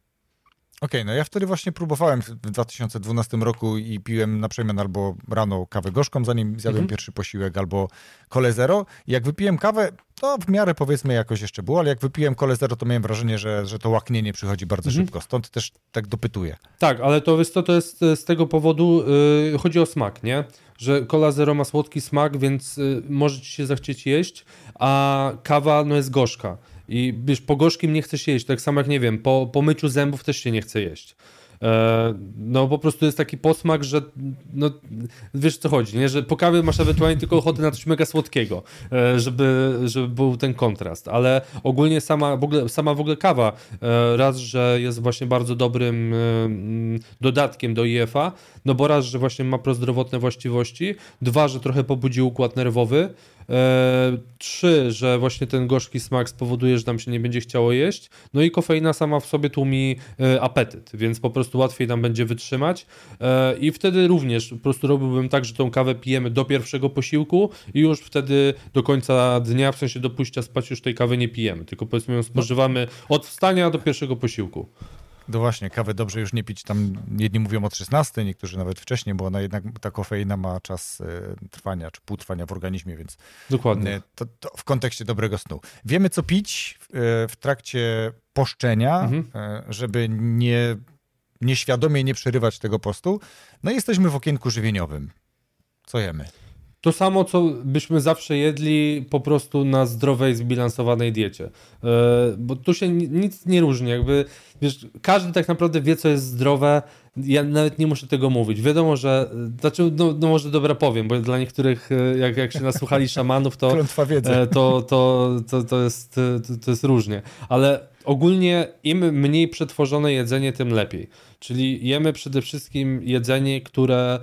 Okej, okay, no ja wtedy właśnie próbowałem w 2012 roku i piłem na przemian albo rano kawę gorzką, zanim zjadłem mhm. pierwszy posiłek, albo kole zero. Jak wypiłem kawę, to w miarę powiedzmy jakoś jeszcze było, ale jak wypiłem kole zero, to miałem wrażenie, że, że to łaknienie przychodzi bardzo mhm. szybko. Stąd też tak dopytuję. Tak, ale to, to, to jest z tego powodu, yy, chodzi o smak, nie? Że kola zero ma słodki smak, więc yy, może ci się zachcieć jeść, a kawa no jest gorzka. I wiesz, po gorzkim nie chcesz jeść, tak samo jak nie wiem, po, po myciu zębów też się nie chce jeść. E, no po prostu jest taki posmak, że no, wiesz co chodzi, nie? że po kawie masz ewentualnie tylko ochotę na coś mega słodkiego, e, żeby, żeby był ten kontrast, ale ogólnie sama w ogóle, sama w ogóle kawa e, raz, że jest właśnie bardzo dobrym dodatkiem do IFA, no bo raz, że właśnie ma prozdrowotne właściwości, dwa, że trochę pobudzi układ nerwowy, trzy, że właśnie ten gorzki smak spowoduje, że nam się nie będzie chciało jeść. No i kofeina sama w sobie tłumi e, apetyt, więc po prostu łatwiej nam będzie wytrzymać. E, I wtedy również po prostu robiłbym tak, że tą kawę pijemy do pierwszego posiłku i już wtedy do końca dnia, w sensie do pójścia spać już tej kawy nie pijemy, tylko powiedzmy ją spożywamy od wstania do pierwszego posiłku. No właśnie, kawę dobrze już nie pić. Tam jedni mówią od 16, niektórzy nawet wcześniej, bo ona jednak ta kofeina ma czas e, trwania, czy półtrwania w organizmie, więc Dokładnie. E, to, to w kontekście dobrego snu. Wiemy, co pić e, w trakcie poszczenia, mhm. żeby nie, nieświadomie nie przerywać tego postu. No i jesteśmy w okienku żywieniowym. Co jemy? To samo, co byśmy zawsze jedli po prostu na zdrowej, zbilansowanej diecie. E, bo tu się nic nie różni, jakby, wiesz, każdy tak naprawdę wie, co jest zdrowe, ja nawet nie muszę tego mówić. Wiadomo, że, znaczy, no, no może dobra powiem, bo dla niektórych, e, jak, jak się nasłuchali szamanów, to, e, to, to, to, to, jest, to, to jest różnie. Ale ogólnie im mniej przetworzone jedzenie, tym lepiej. Czyli jemy przede wszystkim jedzenie, które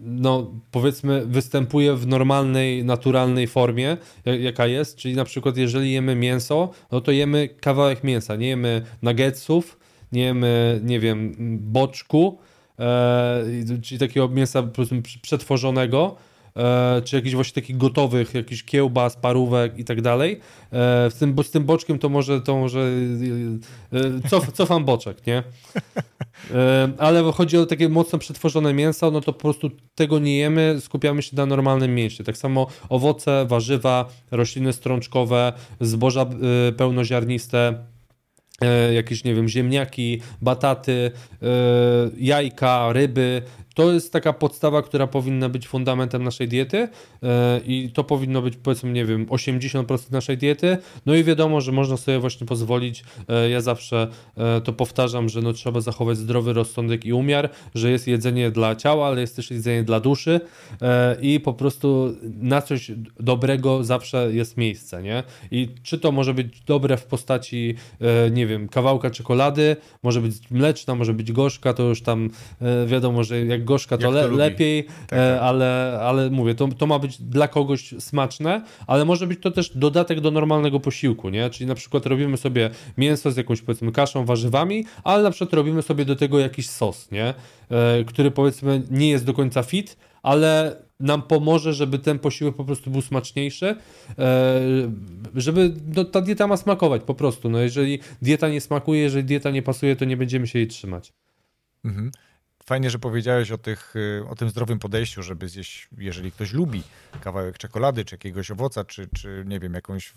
no powiedzmy występuje w normalnej, naturalnej formie, jaka jest, czyli na przykład jeżeli jemy mięso, no to jemy kawałek mięsa, nie jemy nuggetsów, nie jemy, nie wiem, boczku, e, czyli takiego mięsa powiedzmy przetworzonego, e, czy jakichś właśnie takich gotowych, jakichś kiełbas, parówek i tak dalej. E, z, tym, bo z tym boczkiem to może, to może e, e cof, cofam boczek, nie? E, ale chodzi o takie mocno przetworzone mięso, no to po prostu tego nie jemy, skupiamy się na normalnym mięsie. Tak samo owoce, warzywa, rośliny strączkowe, zboża e, pełnoziarniste, jakieś, nie wiem, ziemniaki, bataty, jajka, ryby, to jest taka podstawa, która powinna być fundamentem naszej diety e, i to powinno być powiedzmy, nie wiem, 80% naszej diety. No i wiadomo, że można sobie właśnie pozwolić, e, ja zawsze e, to powtarzam, że no trzeba zachować zdrowy rozsądek i umiar, że jest jedzenie dla ciała, ale jest też jedzenie dla duszy i po prostu na coś dobrego zawsze jest miejsce, nie? I czy to może być dobre w postaci, nie wiem, kawałka czekolady, może być mleczna, może być gorzka, to już tam wiadomo, że jak gorzka, to, le, lepiej, tak, tak. E, ale, ale mówię, to, to ma być dla kogoś smaczne, ale może być to też dodatek do normalnego posiłku, nie? Czyli na przykład robimy sobie mięso z jakąś powiedzmy kaszą, warzywami, ale na przykład robimy sobie do tego jakiś sos, nie? E, który powiedzmy nie jest do końca fit, ale nam pomoże, żeby ten posiłek po prostu był smaczniejszy, e, żeby no, ta dieta ma smakować po prostu. No, jeżeli dieta nie smakuje, jeżeli dieta nie pasuje, to nie będziemy się jej trzymać. Mhm. Fajnie, że powiedziałeś o, tych, y, o tym zdrowym podejściu, żeby zjeść, jeżeli ktoś lubi kawałek czekolady, czy jakiegoś owoca, czy, czy nie wiem, jakąś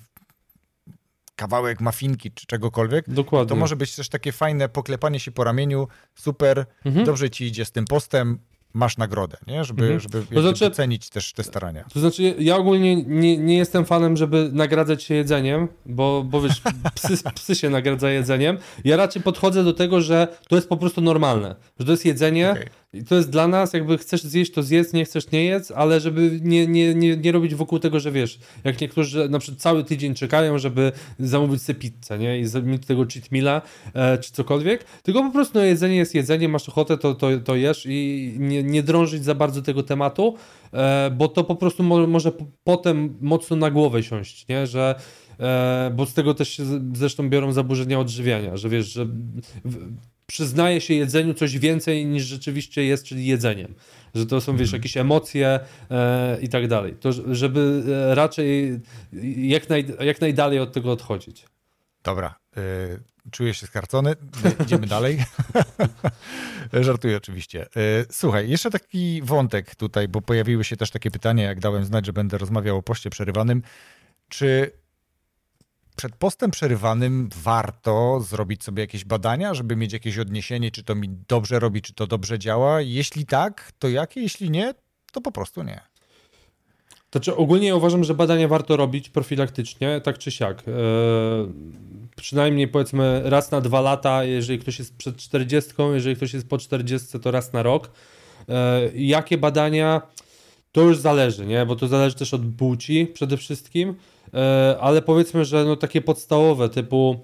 kawałek mafinki, czy czegokolwiek, Dokładnie. to może być też takie fajne poklepanie się po ramieniu, super, mhm. dobrze ci idzie z tym postem, masz nagrodę, nie? żeby, mhm. żeby to znaczy, docenić też te starania. To znaczy, ja ogólnie nie, nie jestem fanem, żeby nagradzać się jedzeniem, bo, bo wiesz, psy, psy się nagradza jedzeniem. Ja raczej podchodzę do tego, że to jest po prostu normalne, że to jest jedzenie, okay. I to jest dla nas, jakby chcesz zjeść, to zjedz, nie chcesz, nie jedz, ale żeby nie, nie, nie, nie robić wokół tego, że wiesz, jak niektórzy na przykład cały tydzień czekają, żeby zamówić sobie pizzę, nie? I zrobić tego cheat meala, e, czy cokolwiek, tylko po prostu no, jedzenie jest jedzenie, masz ochotę, to, to, to jesz i nie, nie drążyć za bardzo tego tematu, e, bo to po prostu mo może potem mocno na głowę siąść, nie? Że e, bo z tego też się zresztą biorą zaburzenia odżywiania, że wiesz, że przyznaje się jedzeniu coś więcej niż rzeczywiście jest, czyli jedzeniem. Że to są, wiesz, mhm. jakieś emocje e, i tak dalej. To, żeby e, raczej jak, naj, jak najdalej od tego odchodzić. Dobra. E, czuję się skarcony. Idziemy dalej. Żartuję oczywiście. E, słuchaj, jeszcze taki wątek tutaj, bo pojawiły się też takie pytania, jak dałem znać, że będę rozmawiał o poście przerywanym. Czy przed postem przerywanym warto zrobić sobie jakieś badania, żeby mieć jakieś odniesienie, czy to mi dobrze robi, czy to dobrze działa? Jeśli tak, to jakie? Jeśli nie, to po prostu nie. Znaczy ogólnie uważam, że badania warto robić profilaktycznie, tak czy siak. Eee, przynajmniej powiedzmy raz na dwa lata, jeżeli ktoś jest przed 40, jeżeli ktoś jest po 40, to raz na rok. Eee, jakie badania? To już zależy, nie? Bo to zależy też od płci przede wszystkim, ale powiedzmy, że no takie podstawowe typu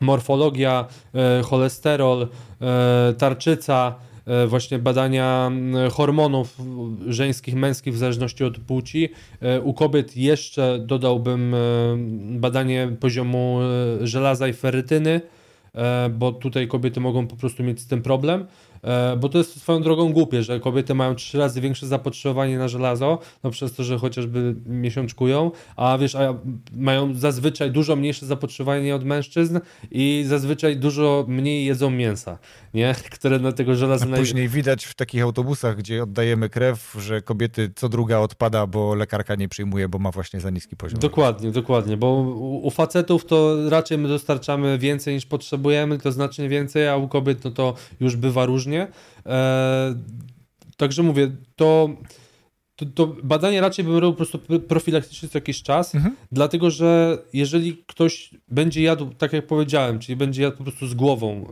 morfologia, e, cholesterol, e, tarczyca, E, właśnie badania hormonów żeńskich, męskich w zależności od płci. E, u kobiet jeszcze dodałbym e, badanie poziomu żelaza i ferytyny, bo tutaj kobiety mogą po prostu mieć z tym problem. E, bo to jest swoją drogą głupie, że kobiety mają trzy razy większe zapotrzebowanie na żelazo, no przez to, że chociażby miesiączkują, a wiesz, a mają zazwyczaj dużo mniejsze zapotrzebowanie od mężczyzn i zazwyczaj dużo mniej jedzą mięsa, nie? Które na tego żelaza... A później widać w takich autobusach, gdzie oddajemy krew, że kobiety co druga odpada, bo lekarka nie przyjmuje, bo ma właśnie za niski poziom. Dokładnie, dokładnie, bo u, u facetów to raczej my dostarczamy więcej niż potrzebujemy, to znacznie więcej, a u kobiet no to już bywa różnie różnie. E, także mówię, to, to, to, badanie raczej bym robił po prostu profilaktycznie co jakiś czas, mhm. dlatego że jeżeli ktoś będzie jadł, tak jak powiedziałem, czyli będzie jadł po prostu z głową,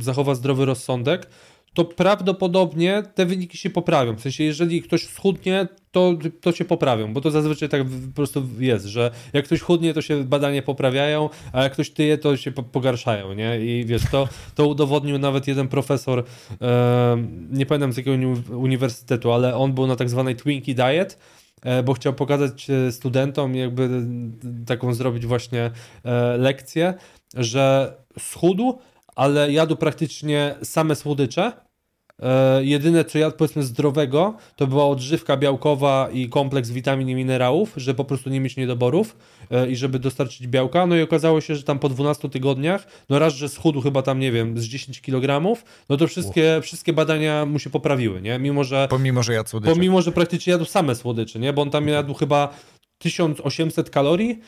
y, zachowa zdrowy rozsądek, to prawdopodobnie te wyniki się poprawią. W sensie, jeżeli ktoś schudnie, to, to się poprawią, bo to zazwyczaj tak po prostu jest, że jak ktoś chudnie, to się badania poprawiają, a jak ktoś tyje, to się pogarszają, nie? I wiesz, to, to udowodnił nawet jeden profesor, e, nie pamiętam z jakiego uniwersytetu, ale on był na tak zwanej Twinkie Diet, e, bo chciał pokazać e, studentom, jakby taką zrobić właśnie e, lekcję, że schudł, ale jadł praktycznie same słodycze, E, jedyne, co jadł powiedzmy zdrowego, to była odżywka białkowa i kompleks witamin i minerałów, żeby po prostu nie mieć niedoborów e, i żeby dostarczyć białka. No i okazało się, że tam po 12 tygodniach, no raz, że schudł chyba tam, nie wiem, z 10 kg, no to wszystkie, wszystkie badania mu się poprawiły, nie? Mimo, że... Pomimo, że jadł słodycze. Pomimo, że praktycznie jadł same słodycze, nie? Bo on tam jadł chyba 1800 kalorii,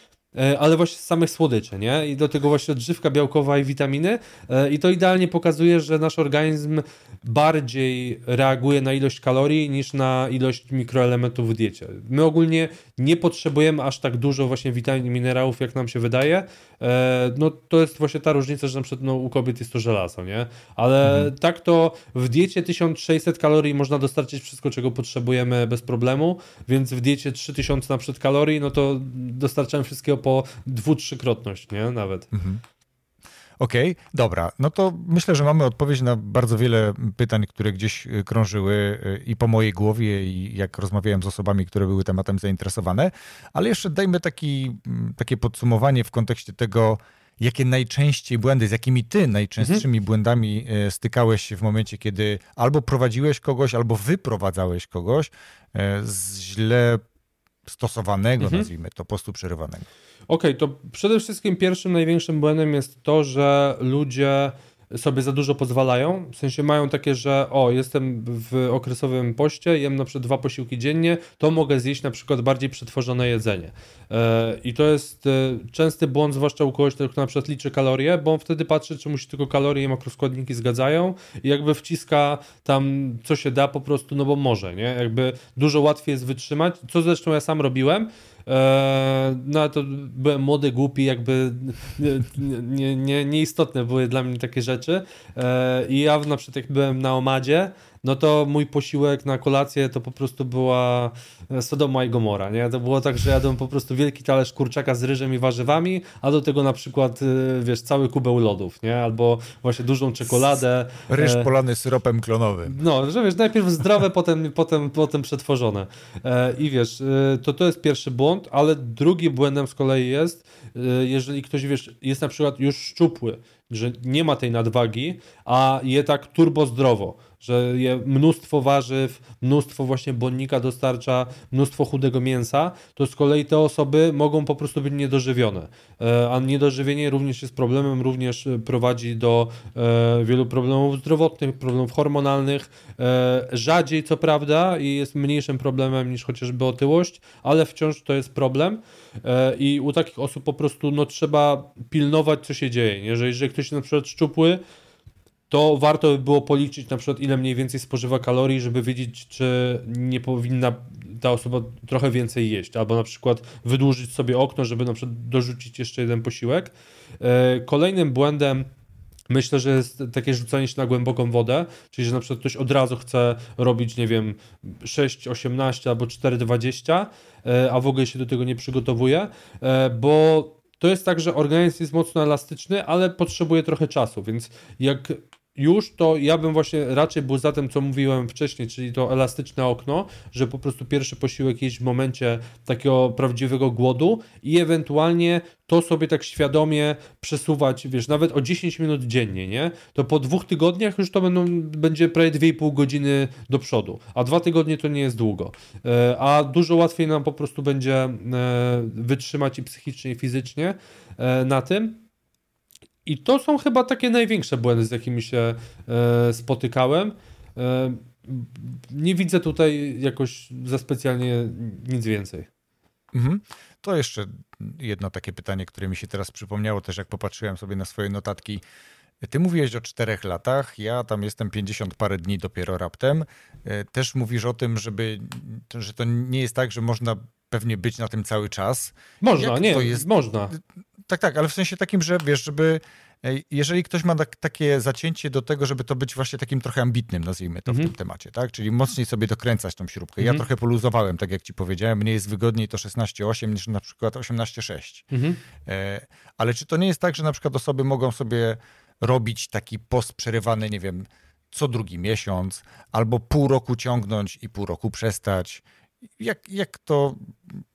ale właśnie z samych słodyczy, nie? I do tego właśnie odżywka białkowa i witaminy e, i to idealnie pokazuje, że nasz organizm bardziej reaguje na ilość kalorii niż na ilość mikroelementów w diecie. My ogólnie nie potrzebujemy aż tak dużo właśnie witamin i minerałów, jak nam się wydaje. E, no to jest właśnie ta różnica, że na przykład no, u kobiet jest to żelazo, nie? Ale mhm. tak to w diecie 1600 kalorii można dostarczyć wszystko, czego potrzebujemy bez problemu, więc w diecie 3000 na przykład kalorii, no to dostarczamy wszystkiego po dwu, trzykrotność, nie? Nawet. Mhm. Okej, okay, dobra. No to myślę, że mamy odpowiedź na bardzo wiele pytań, które gdzieś y, krążyły y, i po mojej głowie, i jak rozmawiałem z osobami, które były tematem zainteresowane. Ale jeszcze dajmy taki, mm, takie podsumowanie w kontekście tego, jakie najczęściej błędy, z jakimi ty najczęstszymi mhm. błędami y, stykałeś się w momencie, kiedy albo prowadziłeś kogoś, albo wyprowadzałeś kogoś z źle stosowanego, mhm. nazwijmy to, postu przerywanego. Okej, okay, to przede wszystkim pierwszym największym błędem jest to, że ludzie sobie za dużo pozwalają. W sensie mają takie, że o, jestem w okresowym poście, jem na przykład dwa posiłki dziennie, to mogę zjeść na przykład bardziej przetworzone jedzenie. E, I to jest e, częsty błąd, zwłaszcza u kogoś, kto na przykład liczy kalorie, bo on wtedy patrzy, czy mu się tylko kalorie i makroskładniki zgadzają i jakby wciska tam, co się da po prostu, no bo może, nie? Jakby dużo łatwiej jest wytrzymać, co zresztą ja sam robiłem, E, no to byłem młody, głupi, jakby nie, nie, nieistotne były dla mnie takie rzeczy. E, I ja na przykład jak byłem na Omadzie, no to mój posiłek na kolację to po prostu była Sodoma i Gomora, nie? To było tak, że jadłem po prostu wielki talerz kurczaka z ryżem i warzywami, a do tego na przykład, y, wiesz, cały kubeł lodów, nie? Albo właśnie dużą czekoladę. Ryż e, polany syropem klonowym. No, że wiesz, najpierw zdrowe, potem, potem, potem przetworzone. E, I wiesz, to to jest pierwszy błąd, ale drugi błędem z kolei jest, jeżeli ktoś, wiesz, jest na przykład już szczupły, że nie ma tej nadwagi, a je tak turbo zdrowo, że je mnóstwo warzyw, mnóstwo właśnie błonnika dostarcza, mnóstwo chudego mięsa, to z kolei te osoby mogą po prostu być niedożywione. E, a niedożywienie również jest problemem, również prowadzi do e, wielu problemów zdrowotnych, problemów hormonalnych, e, rzadziej co prawda i jest mniejszym problemem niż chociażby otyłość, ale wciąż to jest problem i u takich osób po prostu no, trzeba pilnować, co się dzieje. Jeżeli, jeżeli ktoś jest na przykład szczupły, to warto by było policzyć na przykład ile mniej więcej spożywa kalorii, żeby wiedzieć, czy nie powinna ta osoba trochę więcej jeść, albo na przykład wydłużyć sobie okno, żeby na przykład dorzucić jeszcze jeden posiłek. E, kolejnym błędem Myślę, że jest takie rzucanie się na głęboką wodę, czyli że na przykład ktoś od razu chce robić, nie wiem, 6,18 albo 4,20, e, a w ogóle się do tego nie przygotowuje, e, bo to jest tak, że organizm jest mocno elastyczny, ale potrzebuje trochę czasu, więc jak już, to ja bym właśnie raczej był za tym, co mówiłem wcześniej, czyli to elastyczne okno, że po prostu pierwszy posiłek jeść w momencie takiego prawdziwego głodu i ewentualnie to sobie tak świadomie przesuwać, wiesz, nawet o 10 minut dziennie, nie? To po dwóch tygodniach już to będą, będzie prawie 2,5 godziny do przodu, a dwa tygodnie to nie jest długo. E, a dużo łatwiej nam po prostu będzie e, wytrzymać i psychicznie, i fizycznie e, na tym. I to są chyba takie największe błędy, z jakimi się e, spotykałem. E, nie widzę tutaj jakoś za specjalnie nic więcej. Mhm. To jeszcze jedno takie pytanie, które mi się teraz przypomniało, też jak popatrzyłem sobie na swoje notatki. Ty mówiłeś o czterech latach, ja tam jestem 50 parę dni dopiero raptem. E, też mówisz o tym, żeby, że to nie jest tak, że można pewnie być na tym cały czas. Można, jak nie, to jest... można. Tak, tak, ale w sensie takim, że wiesz, żeby jeżeli ktoś ma tak, takie zacięcie do tego, żeby to być właśnie takim trochę ambitnym, nazwijmy to mhm. w tym temacie, tak? Czyli mocniej sobie dokręcać tą śrubkę. Mhm. Ja trochę poluzowałem, tak jak ci powiedziałem, mnie jest wygodniej to 16,8 niż na przykład 18,6. Mhm. E, ale czy to nie jest tak, że na przykład osoby mogą sobie robić taki post przerywany, nie wiem, co drugi miesiąc, albo pół roku ciągnąć i pół roku przestać, jak, jak, to,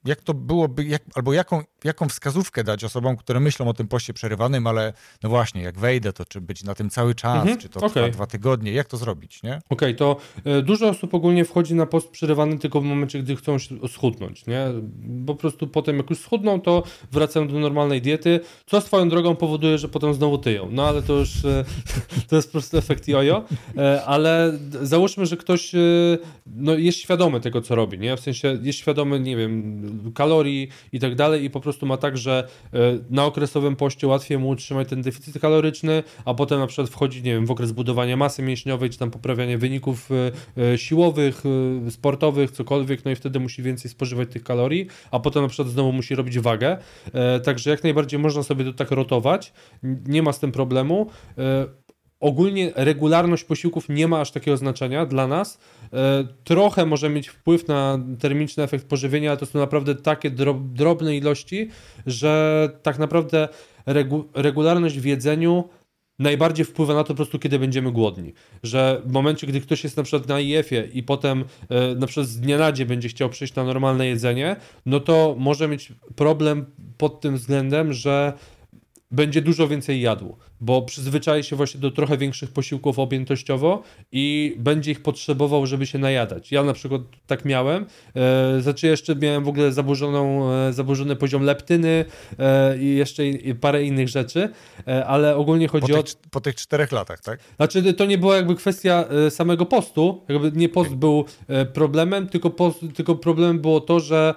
jak to byłoby, jak, albo jaką, jaką wskazówkę dać osobom, które myślą o tym poście przerywanym, ale no właśnie, jak wejdę, to czy być na tym cały czas, mhm, czy to okay. trwa dwa tygodnie, jak to zrobić, nie? Okej, okay, to y, dużo osób ogólnie wchodzi na post przerywany tylko w momencie, gdy chcą schudnąć, nie? Po prostu potem jak już schudną, to wracają do normalnej diety, co swoją drogą powoduje, że potem znowu tyją, no ale to już y, to jest po prostu efekt jojo, y, ale załóżmy, że ktoś no, jest świadomy tego, co robi, nie? W sensie jest świadomy, nie wiem, kalorii i tak dalej i po prostu ma tak, że e, na okresowym poście łatwiej mu utrzymać ten deficyt kaloryczny, a potem na przykład wchodzi, nie wiem, w okres budowania masy mięśniowej, czy tam poprawiania wyników e, e, siłowych, sportowych, cokolwiek, no i wtedy musi więcej spożywać tych kalorii, a potem na przykład znowu musi robić wagę. Także jak najbardziej można sobie to tak rotować, nie ma z tym problemu ogólnie regularność posiłków nie ma aż takiego znaczenia dla nas. E, trochę może mieć wpływ na termiczny efekt pożywienia, ale to są naprawdę takie drobne ilości, że tak naprawdę regu regularność w jedzeniu najbardziej wpływa na to po prostu, kiedy będziemy głodni. Że w momencie, gdy ktoś jest na przykład na IF-ie i potem e, na przykład z dnia na dzień będzie chciał przejść na normalne jedzenie, no to może mieć problem pod tym względem, że będzie dużo więcej jadł, bo przyzwyczai się właśnie do trochę większych posiłków objętościowo i będzie ich potrzebował, żeby się najadać. Ja na przykład tak miałem, e, znaczy jeszcze miałem w ogóle zaburzoną, e, zaburzony poziom leptyny e, i jeszcze i, parę innych rzeczy, ale ogólnie chodzi po o... Tych, po tych czterech latach, tak? Znaczy to nie była jakby kwestia samego postu, jakby nie post był problemem, tylko, post, tylko problemem było to, że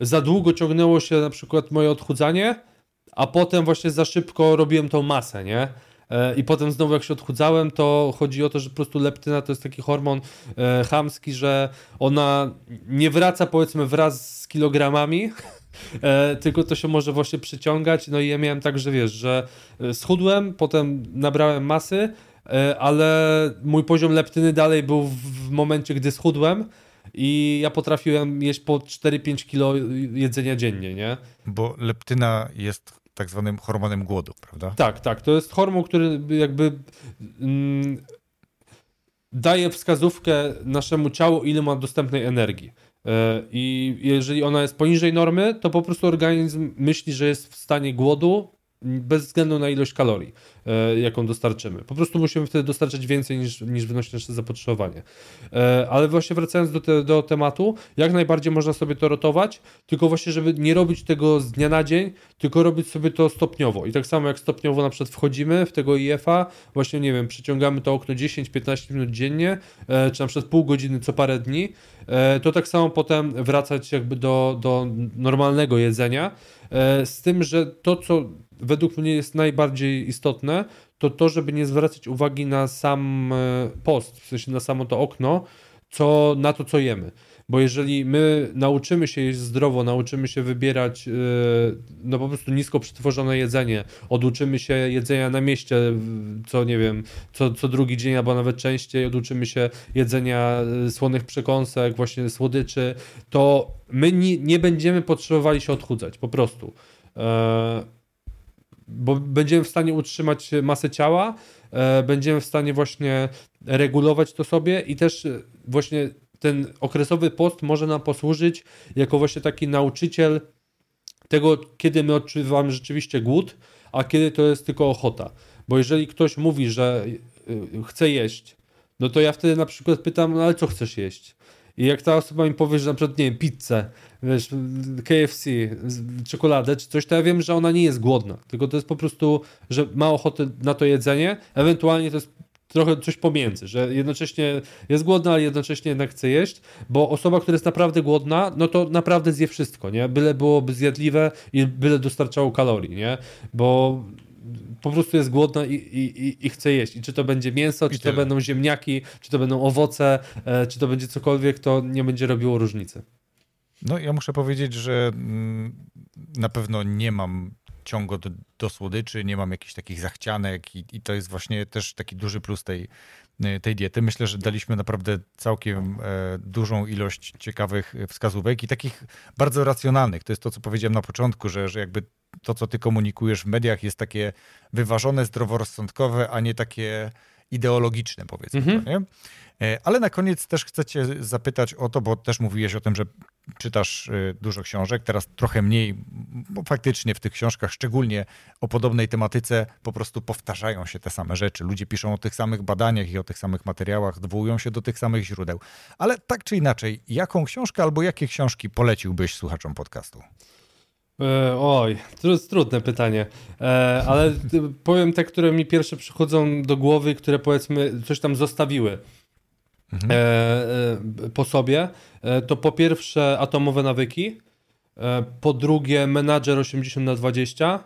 za długo ciągnęło się na przykład moje odchudzanie, a potem właśnie za szybko robiłem tą masę, nie? E, I potem znowu jak się odchudzałem, to chodzi o to, że po prostu leptyna to jest taki hormon e, chamski, że ona nie wraca powiedzmy wraz z kilogramami, e, tylko to się może właśnie przyciągać. No i ja miałem tak, że wiesz, że e, schudłem, potem nabrałem masy, ale mój poziom leptyny dalej był w momencie, gdy schudłem. I ja potrafiłem jeść po 4-5 kilo jedzenia dziennie, nie? Bo leptyna jest tak zwanym hormonem głodu, prawda? Tak, tak. To jest hormon, który jakby mm, daje wskazówkę naszemu ciału, ile ma dostępnej energii. E, I jeżeli ona jest poniżej normy, to po prostu organizm myśli, że jest w stanie głodu bez względu na ilość kalorii, e, jaką dostarczymy. Po prostu musimy wtedy dostarczać więcej niż, niż wynosi nasze zapotrzebowanie. E, ale właśnie wracając do, te, do tematu, jak najbardziej można sobie to rotować, tylko właśnie, żeby nie robić tego z dnia na dzień, tylko robić sobie to stopniowo. I tak samo jak stopniowo na przykład wchodzimy w tego IF-a, właśnie nie wiem, przyciągamy to okno 10-15 minut dziennie, e, czy na przykład pół godziny co parę dni, to tak samo potem wracać jakby do, do normalnego jedzenia, z tym, że to, co według mnie jest najbardziej istotne, to to, żeby nie zwracać uwagi na sam e, post, w sensie na samo to okno, co, na to, co jemy. Bo jeżeli my nauczymy się jeść zdrowo, nauczymy się wybierać e, no po prostu nisko przetworzone jedzenie, oduczymy się jedzenia na mieście, co nie wiem, co, co drugi dzień albo nawet częściej, oduczymy się jedzenia e, słonych przekąsek, właśnie słodyczy, to my nie, nie będziemy potrzebowali się odchudzać, po prostu bo będziemy w stanie utrzymać masę ciała, e, będziemy w stanie właśnie regulować to sobie i też właśnie ten okresowy post może nam posłużyć jako właśnie taki nauczyciel tego, kiedy my odczuwamy rzeczywiście głód, a kiedy to jest tylko ochota. Bo jeżeli ktoś mówi, że e, chce jeść, no to ja wtedy na przykład pytam, no ale co chcesz jeść? I jak ta osoba mi powie, że na przykład, nie wiem, pizzę, wiesz, KFC, czekoladę czy coś, to ja wiem, że ona nie jest głodna, tylko to jest po prostu, że ma ochotę na to jedzenie, ewentualnie to jest trochę coś pomiędzy, że jednocześnie jest głodna, ale jednocześnie jednak chce jeść, bo osoba, która jest naprawdę głodna, no to naprawdę zje wszystko, nie? Byle byłoby zjadliwe i byle dostarczało kalorii, nie? Bo po prostu jest głodna i, i, i chce jeść. I czy to będzie mięso, I czy tyle. to będą ziemniaki, czy to będą owoce, e, czy to będzie cokolwiek, to nie będzie robiło różnicy. No ja muszę powiedzieć, że mm, na pewno nie mam ciągu do, do słodyczy, nie mam jakichś takich zachcianek i, i to jest właśnie też taki duży plus tej, e, tej diety. Myślę, że daliśmy naprawdę całkiem e, dużą ilość ciekawych wskazówek i takich bardzo racjonalnych. To jest to, co powiedziałem na początku, że, że jakby to, co ty komunikujesz w mediach, jest takie wyważone, zdroworozsądkowe, a nie takie ideologiczne, powiedzmy. Mhm. Nie? E, ale na koniec też chcę cię zapytać o to, bo też mówiłeś o tym, że czytasz e, dużo książek, teraz trochę mniej, bo faktycznie w tych książkach, szczególnie o podobnej tematyce, po prostu powtarzają się te same rzeczy. Ludzie piszą o tych samych badaniach i o tych samych materiałach, odwołują się do tych samych źródeł. Ale tak czy inaczej, jaką książkę albo jakie książki poleciłbyś słuchaczom podcastu? E, oj, to jest trudne pytanie, e, ale powiem te, które mi pierwsze przychodzą do głowy, które powiedzmy coś tam zostawiły mhm. e, po sobie. to po pierwsze atomowe nawyki, po drugie menadżer 80 na 20,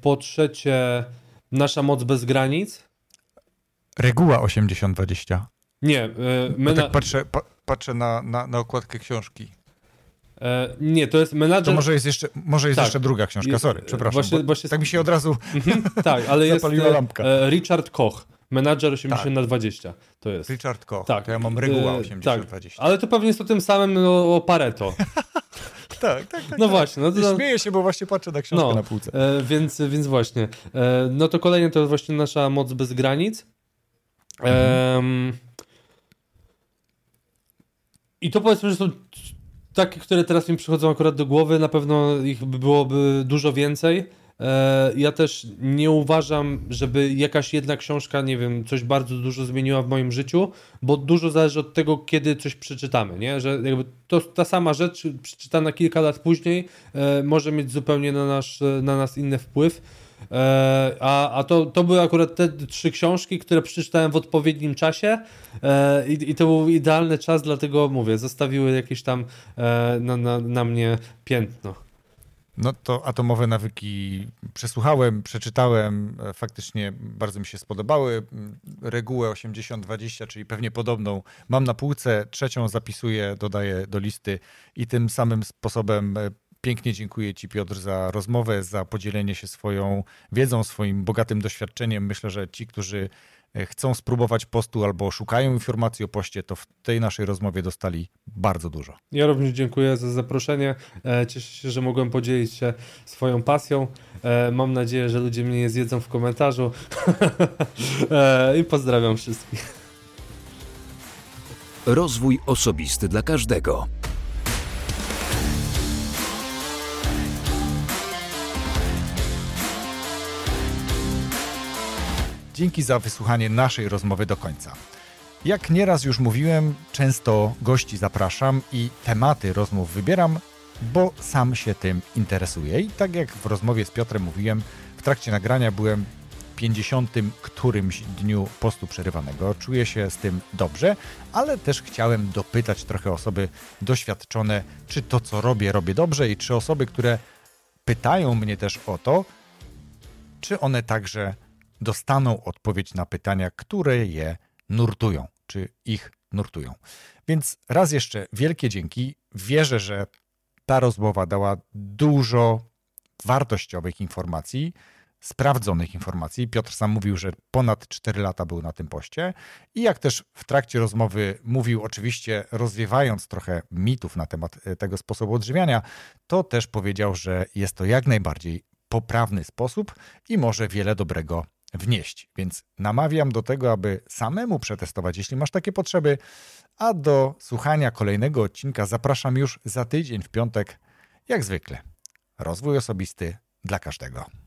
po trzecie nasza moc bez granic. Reguła 80-20. Nie, mena... tak patrzę, pa, patrzę na, na, na okładkę książki. E, nie, to jest menadżer. To może jest jeszcze, może jest tak. jeszcze druga książka, sorry, przepraszam. Właśnie, właśnie... Tak mi się od razu mhm, tak, ale jest e, lampka. E, Richard Koch. Menadżer 80 tak. na 20 to jest. Richard Koch. Tak. To ja mam reguła 80 tak. 20. Ale to pewnie jest o tym samym no, o Pareto. tak, tak, tak. No tak. właśnie. No to... Śmieję się, bo właśnie patrzę na książkę no, na półce. E, więc, więc właśnie. E, no to kolejne to jest właśnie nasza moc bez granic. Mhm. I to powiedzmy, że są takie, które teraz mi przychodzą akurat do głowy, na pewno ich byłoby dużo więcej. E, ja też nie uważam, żeby jakaś jedna książka, nie wiem, coś bardzo dużo zmieniła w moim życiu, bo dużo zależy od tego, kiedy coś przeczytamy, nie? Że jakby to, ta sama rzecz przeczytana kilka lat później e, może mieć zupełnie na, nasz, na nas inny wpływ. E, a, a to, to były akurat te trzy książki, które przeczytałem w odpowiednim czasie e, i, i to był idealny czas, dlatego mówię, zostawiły jakieś tam e, na, na, na mnie piętno. No to atomowe nawyki przesłuchałem, przeczytałem, faktycznie bardzo mi się spodobały. Regułę 80-20, czyli pewnie podobną, mam na półce, trzecią zapisuję, dodaję do listy i tym samym sposobem Pięknie dziękuję Ci, Piotr, za rozmowę, za podzielenie się swoją wiedzą, swoim bogatym doświadczeniem. Myślę, że ci, którzy e, chcą spróbować postu albo szukają informacji o poście, to w tej naszej rozmowie dostali bardzo dużo. Ja również dziękuję za zaproszenie. E, cieszę się, że mogłem podzielić się swoją pasją. E, mam nadzieję, że ludzie mnie nie zjedzą w komentarzu. I pozdrawiam wszystkich. Rozwój osobisty dla każdego. Dzięki za wysłuchanie naszej rozmowy do końca. Jak nieraz już mówiłem, często gości zapraszam i tematy rozmów wybieram, bo sam się tym interesuję. I tak jak w rozmowie z Piotrem mówiłem, w trakcie nagrania byłem 50 którymś dniu postu przerywanego. Czuję się z tym dobrze, ale też chciałem dopytać trochę osoby doświadczone, czy to, co robię, robię dobrze i czy osoby, które pytają mnie też o to, czy one także dostaną odpowiedź na pytania, które je nurtują, czy ich nurtują. Więc raz jeszcze wielkie dzięki. Wierzę, że ta rozmowa dała dużo wartościowych informacji sprawdzonych informacji. Piotr sam mówił, że ponad 4 lata był na tym poście i jak też w trakcie rozmowy mówił, oczywiście rozwiewając trochę mitów na temat e, tego sposobu odżywiania, to też powiedział, że jest to jak najbardziej poprawny sposób i może wiele dobrego wnieść. Więc namawiam do tego, aby samemu przetestować, jeśli masz takie potrzeby, a do słuchania kolejnego odcinka zapraszam już za tydzień w piątek, jak zwykle. Rozwój osobisty dla każdego.